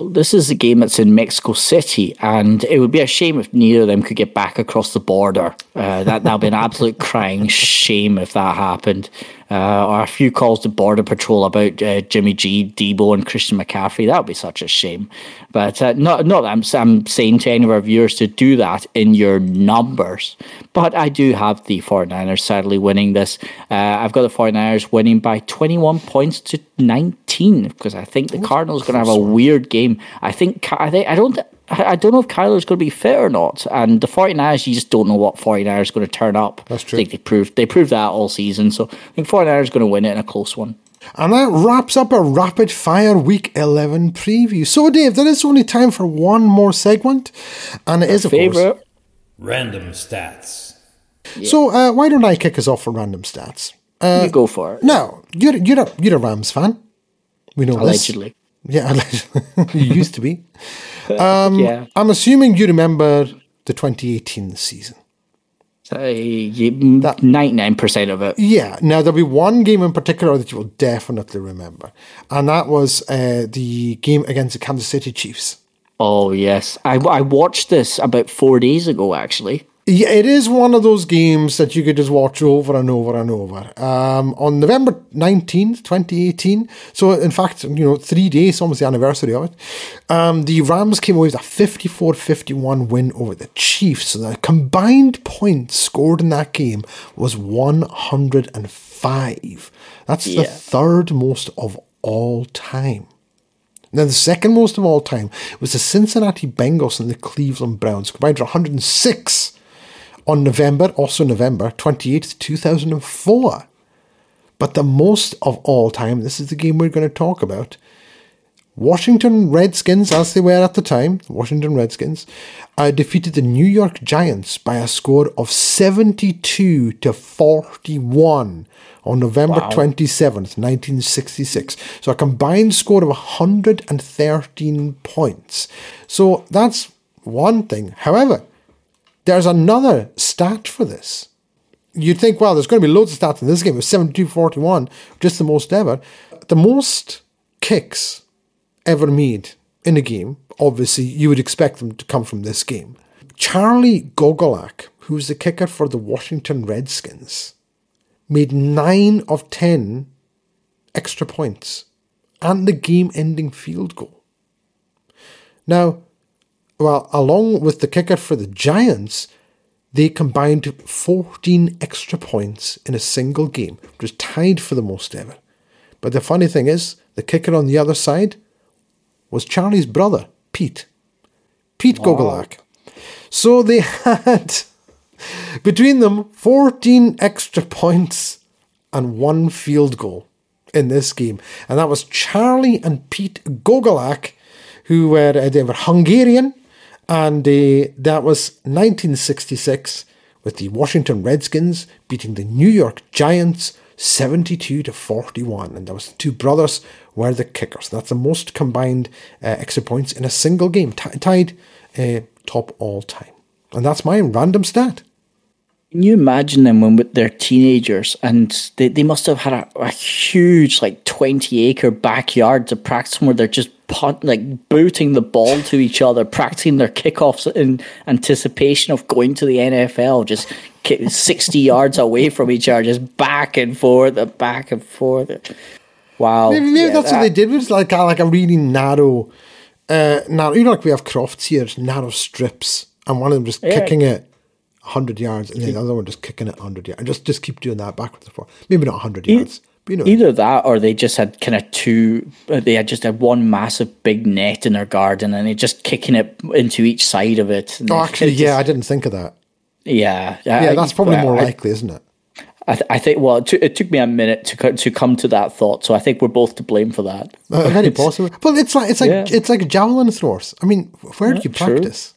This is a game that's in Mexico City, and it would be a shame if neither of them could get back across the border. Uh, that that'd be an absolute crying shame if that happened. Uh, or a few calls to Border Patrol about uh, Jimmy G, Deebo, and Christian McCaffrey. That would be such a shame. But uh, not not I'm, I'm saying to any of our viewers to do that in your numbers. But I do have the 49ers sadly winning this. Uh, I've got the 49ers winning by 21 points to 19 because I think the Cardinals are going to have a weird game. I think I think I don't I I don't know if Kyler's going to be fit or not. And the 49ers, you just don't know what 49ers is going to turn up. That's true. I think they proved they proved that all season. So I think 49ers is going to win it in a close one. And that wraps up a rapid fire week 11 preview. So, Dave, there is only time for one more segment. And it is, of course. Favorite? Random stats. So, uh, why don't I kick us off for random stats? you go for it. No, you're, you're, a, you're a Rams fan. We know this. Allegedly. Yeah, allegedly. you used to be. Um, yeah. I'm assuming you remember the 2018 season. Uh, you- 99% of it. Yeah. Now there'll be one game in particular that you will definitely remember, and that was uh, the game against the Kansas City Chiefs. Oh, yes. I, I watched this about four days ago, actually. Yeah, it is one of those games that you could just watch over and over and over. Um, on November 19th, 2018, so in fact, you know, three days, almost the anniversary of it, um, the Rams came away with a 54 51 win over the Chiefs. So the combined points scored in that game was 105. That's the third most of all time. Now, the second most of all time was the Cincinnati Bengals and the Cleveland Browns, combined for 106 on November, also November 28th, 2004. But the most of all time, this is the game we're going to talk about. Washington Redskins, as they were at the time, Washington Redskins, uh, defeated the New York Giants by a score of 72 to 41 on November 27th, 1966. So a combined score of 113 points. So that's one thing. However, there's another stat for this. You'd think, well, there's going to be loads of stats in this game. It was 72 41, just the most ever. The most kicks ever made in a game, obviously, you would expect them to come from this game. Charlie Gogolak, who's the kicker for the Washington Redskins, made 9 of 10 extra points and the game ending field goal. Now, well, along with the kicker for the Giants, they combined 14 extra points in a single game, which was tied for the most ever. But the funny thing is, the kicker on the other side was Charlie's brother, Pete. Pete Gogolak. So they had, between them, 14 extra points and one field goal in this game. And that was Charlie and Pete Gogolak, who were, uh, they were Hungarian, and uh, that was 1966 with the Washington Redskins beating the New York Giants 72 to 41. And was two brothers were the kickers. That's the most combined uh, extra points in a single game, ti- tied uh, top all time. And that's my random stat. Can you imagine them when they're teenagers and they, they must have had a, a huge like 20 acre backyard to practice where they're just punt, like booting the ball to each other, practicing their kickoffs in anticipation of going to the NFL, just kick 60 yards away from each other, just back and forth, and back and forth. Wow. Maybe, maybe Yeah, that's what they did. It was like a, like a really narrow, uh, narrow. You know, like we have crofts here, narrow strips, and one of them just Yeah. kicking it hundred yards, and the other one just kicking it hundred yards, and just just keep doing that backwards and forth. Maybe not hundred yards, You know, Either that, or they just had kind of two. uh, They had just had one massive big net in their garden, and they just kicking it into each side of it. Oh, actually, yeah, just- I didn't think of that. yeah, Yeah, that's probably more I, likely, isn't it? I, th- I think. Well, it, took it took me a minute to co- to come to that thought, so I think we're both to blame for that. Uh, very possible. Well, it's like it's like Yeah. it's like a javelin throwers. I mean, where do you true. practice?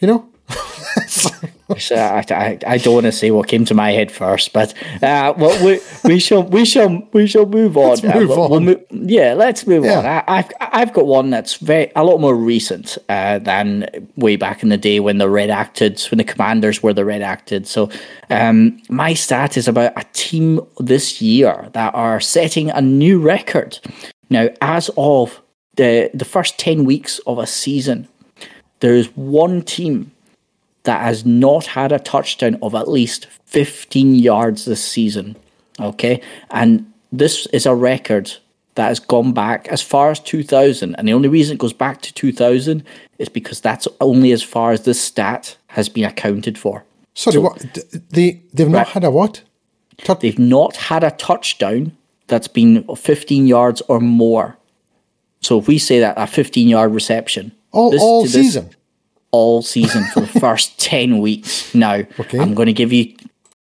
You know, So I, I, I don't want to say what came to my head first, but uh, well, we, we shall we shall we shall move on. Let's Uh, we'll- we'll on. mo- yeah, let's move Yeah. on. I, I've I've got one that's very a lot more recent uh, than way back in the day when the red acted when the commanders were the red acted. So um, my stat is about a team this year that are setting a new record. Now, as of the the first ten weeks of a season, there is one team that has not had a touchdown of at least 15 yards this season. Okay. And this is a record that has gone back as far as 2000. And the only reason it goes back to 2000 is because that's only as far as this stat has been accounted for. sorry, what they they've not Right. had a what? Touch- They've not had a touchdown that's been 15 yards or more. So if we say that a 15 yard reception, all this- all this- season. All season for the first 10 weeks. Now, Okay. I'm going to give you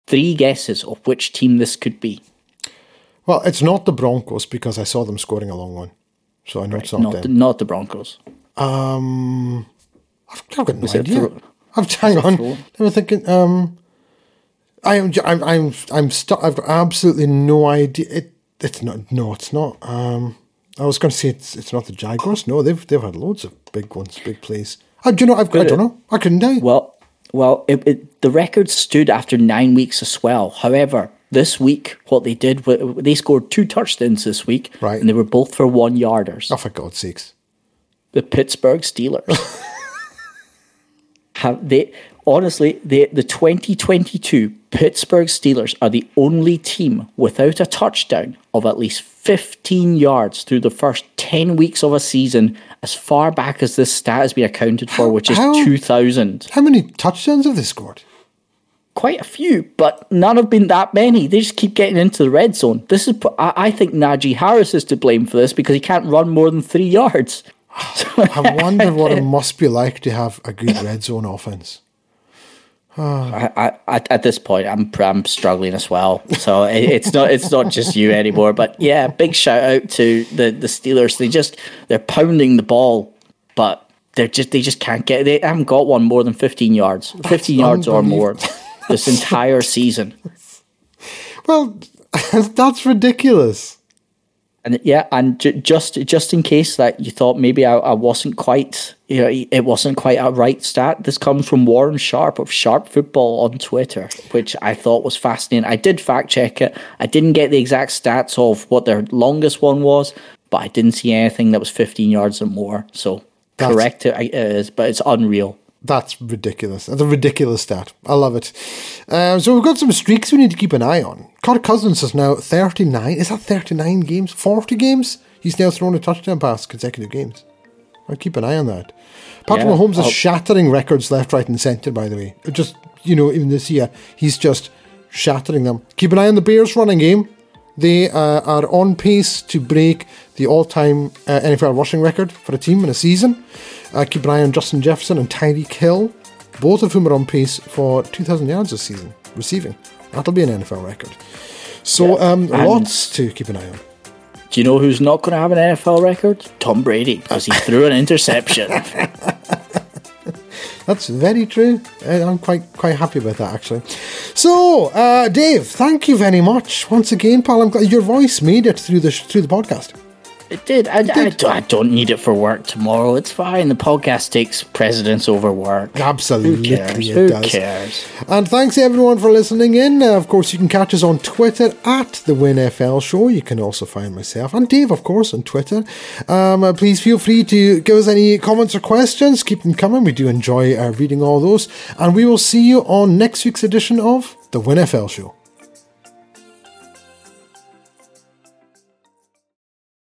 three guesses of which team this could be. Well, it's not the Broncos because I saw them scoring a long one, so I know it's not, Not the, them. not the Broncos. Um, I've, I've got no a idea. I've hang on. I was thinking. Um, I am. I'm. I'm. I'm stuck. I've got absolutely no idea. It. It's not. No, it's not. Um, I was going to say it's. It's not the Jaguars. No, they've. They've had loads of big ones, big plays. Uh, do you know? I've. I don't know. I couldn't tell you. Well, well, it, it, the record stood after nine weeks as well. However, this week, what they did, they scored two touchdowns this week, Right. and they were both for one yarders. oh, for God's sakes! the Pittsburgh Steelers. Have they honestly the the 2022 Pittsburgh Steelers are the only team without a touchdown of at least 15 yards through the first 10 weeks of a season as far back as this stat has been accounted for which is how- 2000 How many touchdowns have they scored? quite a few but none have been that many. They just keep getting into the red zone. This is I, think Najee Harris is to blame for this because he can't run more than 3 yards I wonder what it must be like to have a good red zone offense. I, I, at, at this point, I'm I'm struggling as well. So it, it's not it's not just you anymore. But yeah, big shout out to the the Steelers. They just they're pounding the ball, but they're just they just can't get. They haven't got one more than 15 yards, 15 yards or more this entire season. Well, that's ridiculous. And yeah, and ju- just just in case that you thought maybe I, I wasn't quite, you know, it wasn't quite a right stat. This comes from Warren Sharp of Sharp Football on Twitter, which I thought was fascinating. I did fact check it. I didn't get the exact stats of what their longest one was, but I didn't see anything that was 15 yards or more. So That's- correct it is, but it's unreal. That's ridiculous. That's a ridiculous stat. I love it. Um, so we've got some streaks we need to keep an eye on. Kirk Cousins is now 39. Is that 39 games? 40 games? He's now thrown a touchdown pass consecutive games. I'll keep an eye on that. Patrick Yeah, Mahomes is I'll- shattering records left, right, and centre, by the way. Just, you know, even this year, he's just shattering them. Keep an eye on the Bears running game. They uh, are on pace to break the all time uh, NFL rushing record for a team in a season. Keep an eye on Justin Jefferson and Tyreek Hill, both of whom are on pace for 2,000 yards this season, receiving. That'll be an NFL record. So, um, and- lots to keep an eye on. Do you know who's not going to have an NFL record? Tom Brady, because he threw an interception. That's very true. I'm quite quite happy about that actually. So, uh, Dave, thank you very much once again, pal. I'm glad your voice made it through the sh- through the podcast. It did. I, I, don't- I don't need it for work tomorrow. It's fine. The podcast takes precedence over work. Absolutely, Who cares? it Who does. cares? And thanks everyone for listening in. Uh, of course, you can catch us on Twitter at the WinFL Show. You can also find myself and Dave, of course, on Twitter. Um, uh, please feel free to give us any comments or questions. Keep them coming. We do enjoy uh, reading all those. And we will see you on next week's edition of the WinFL Show.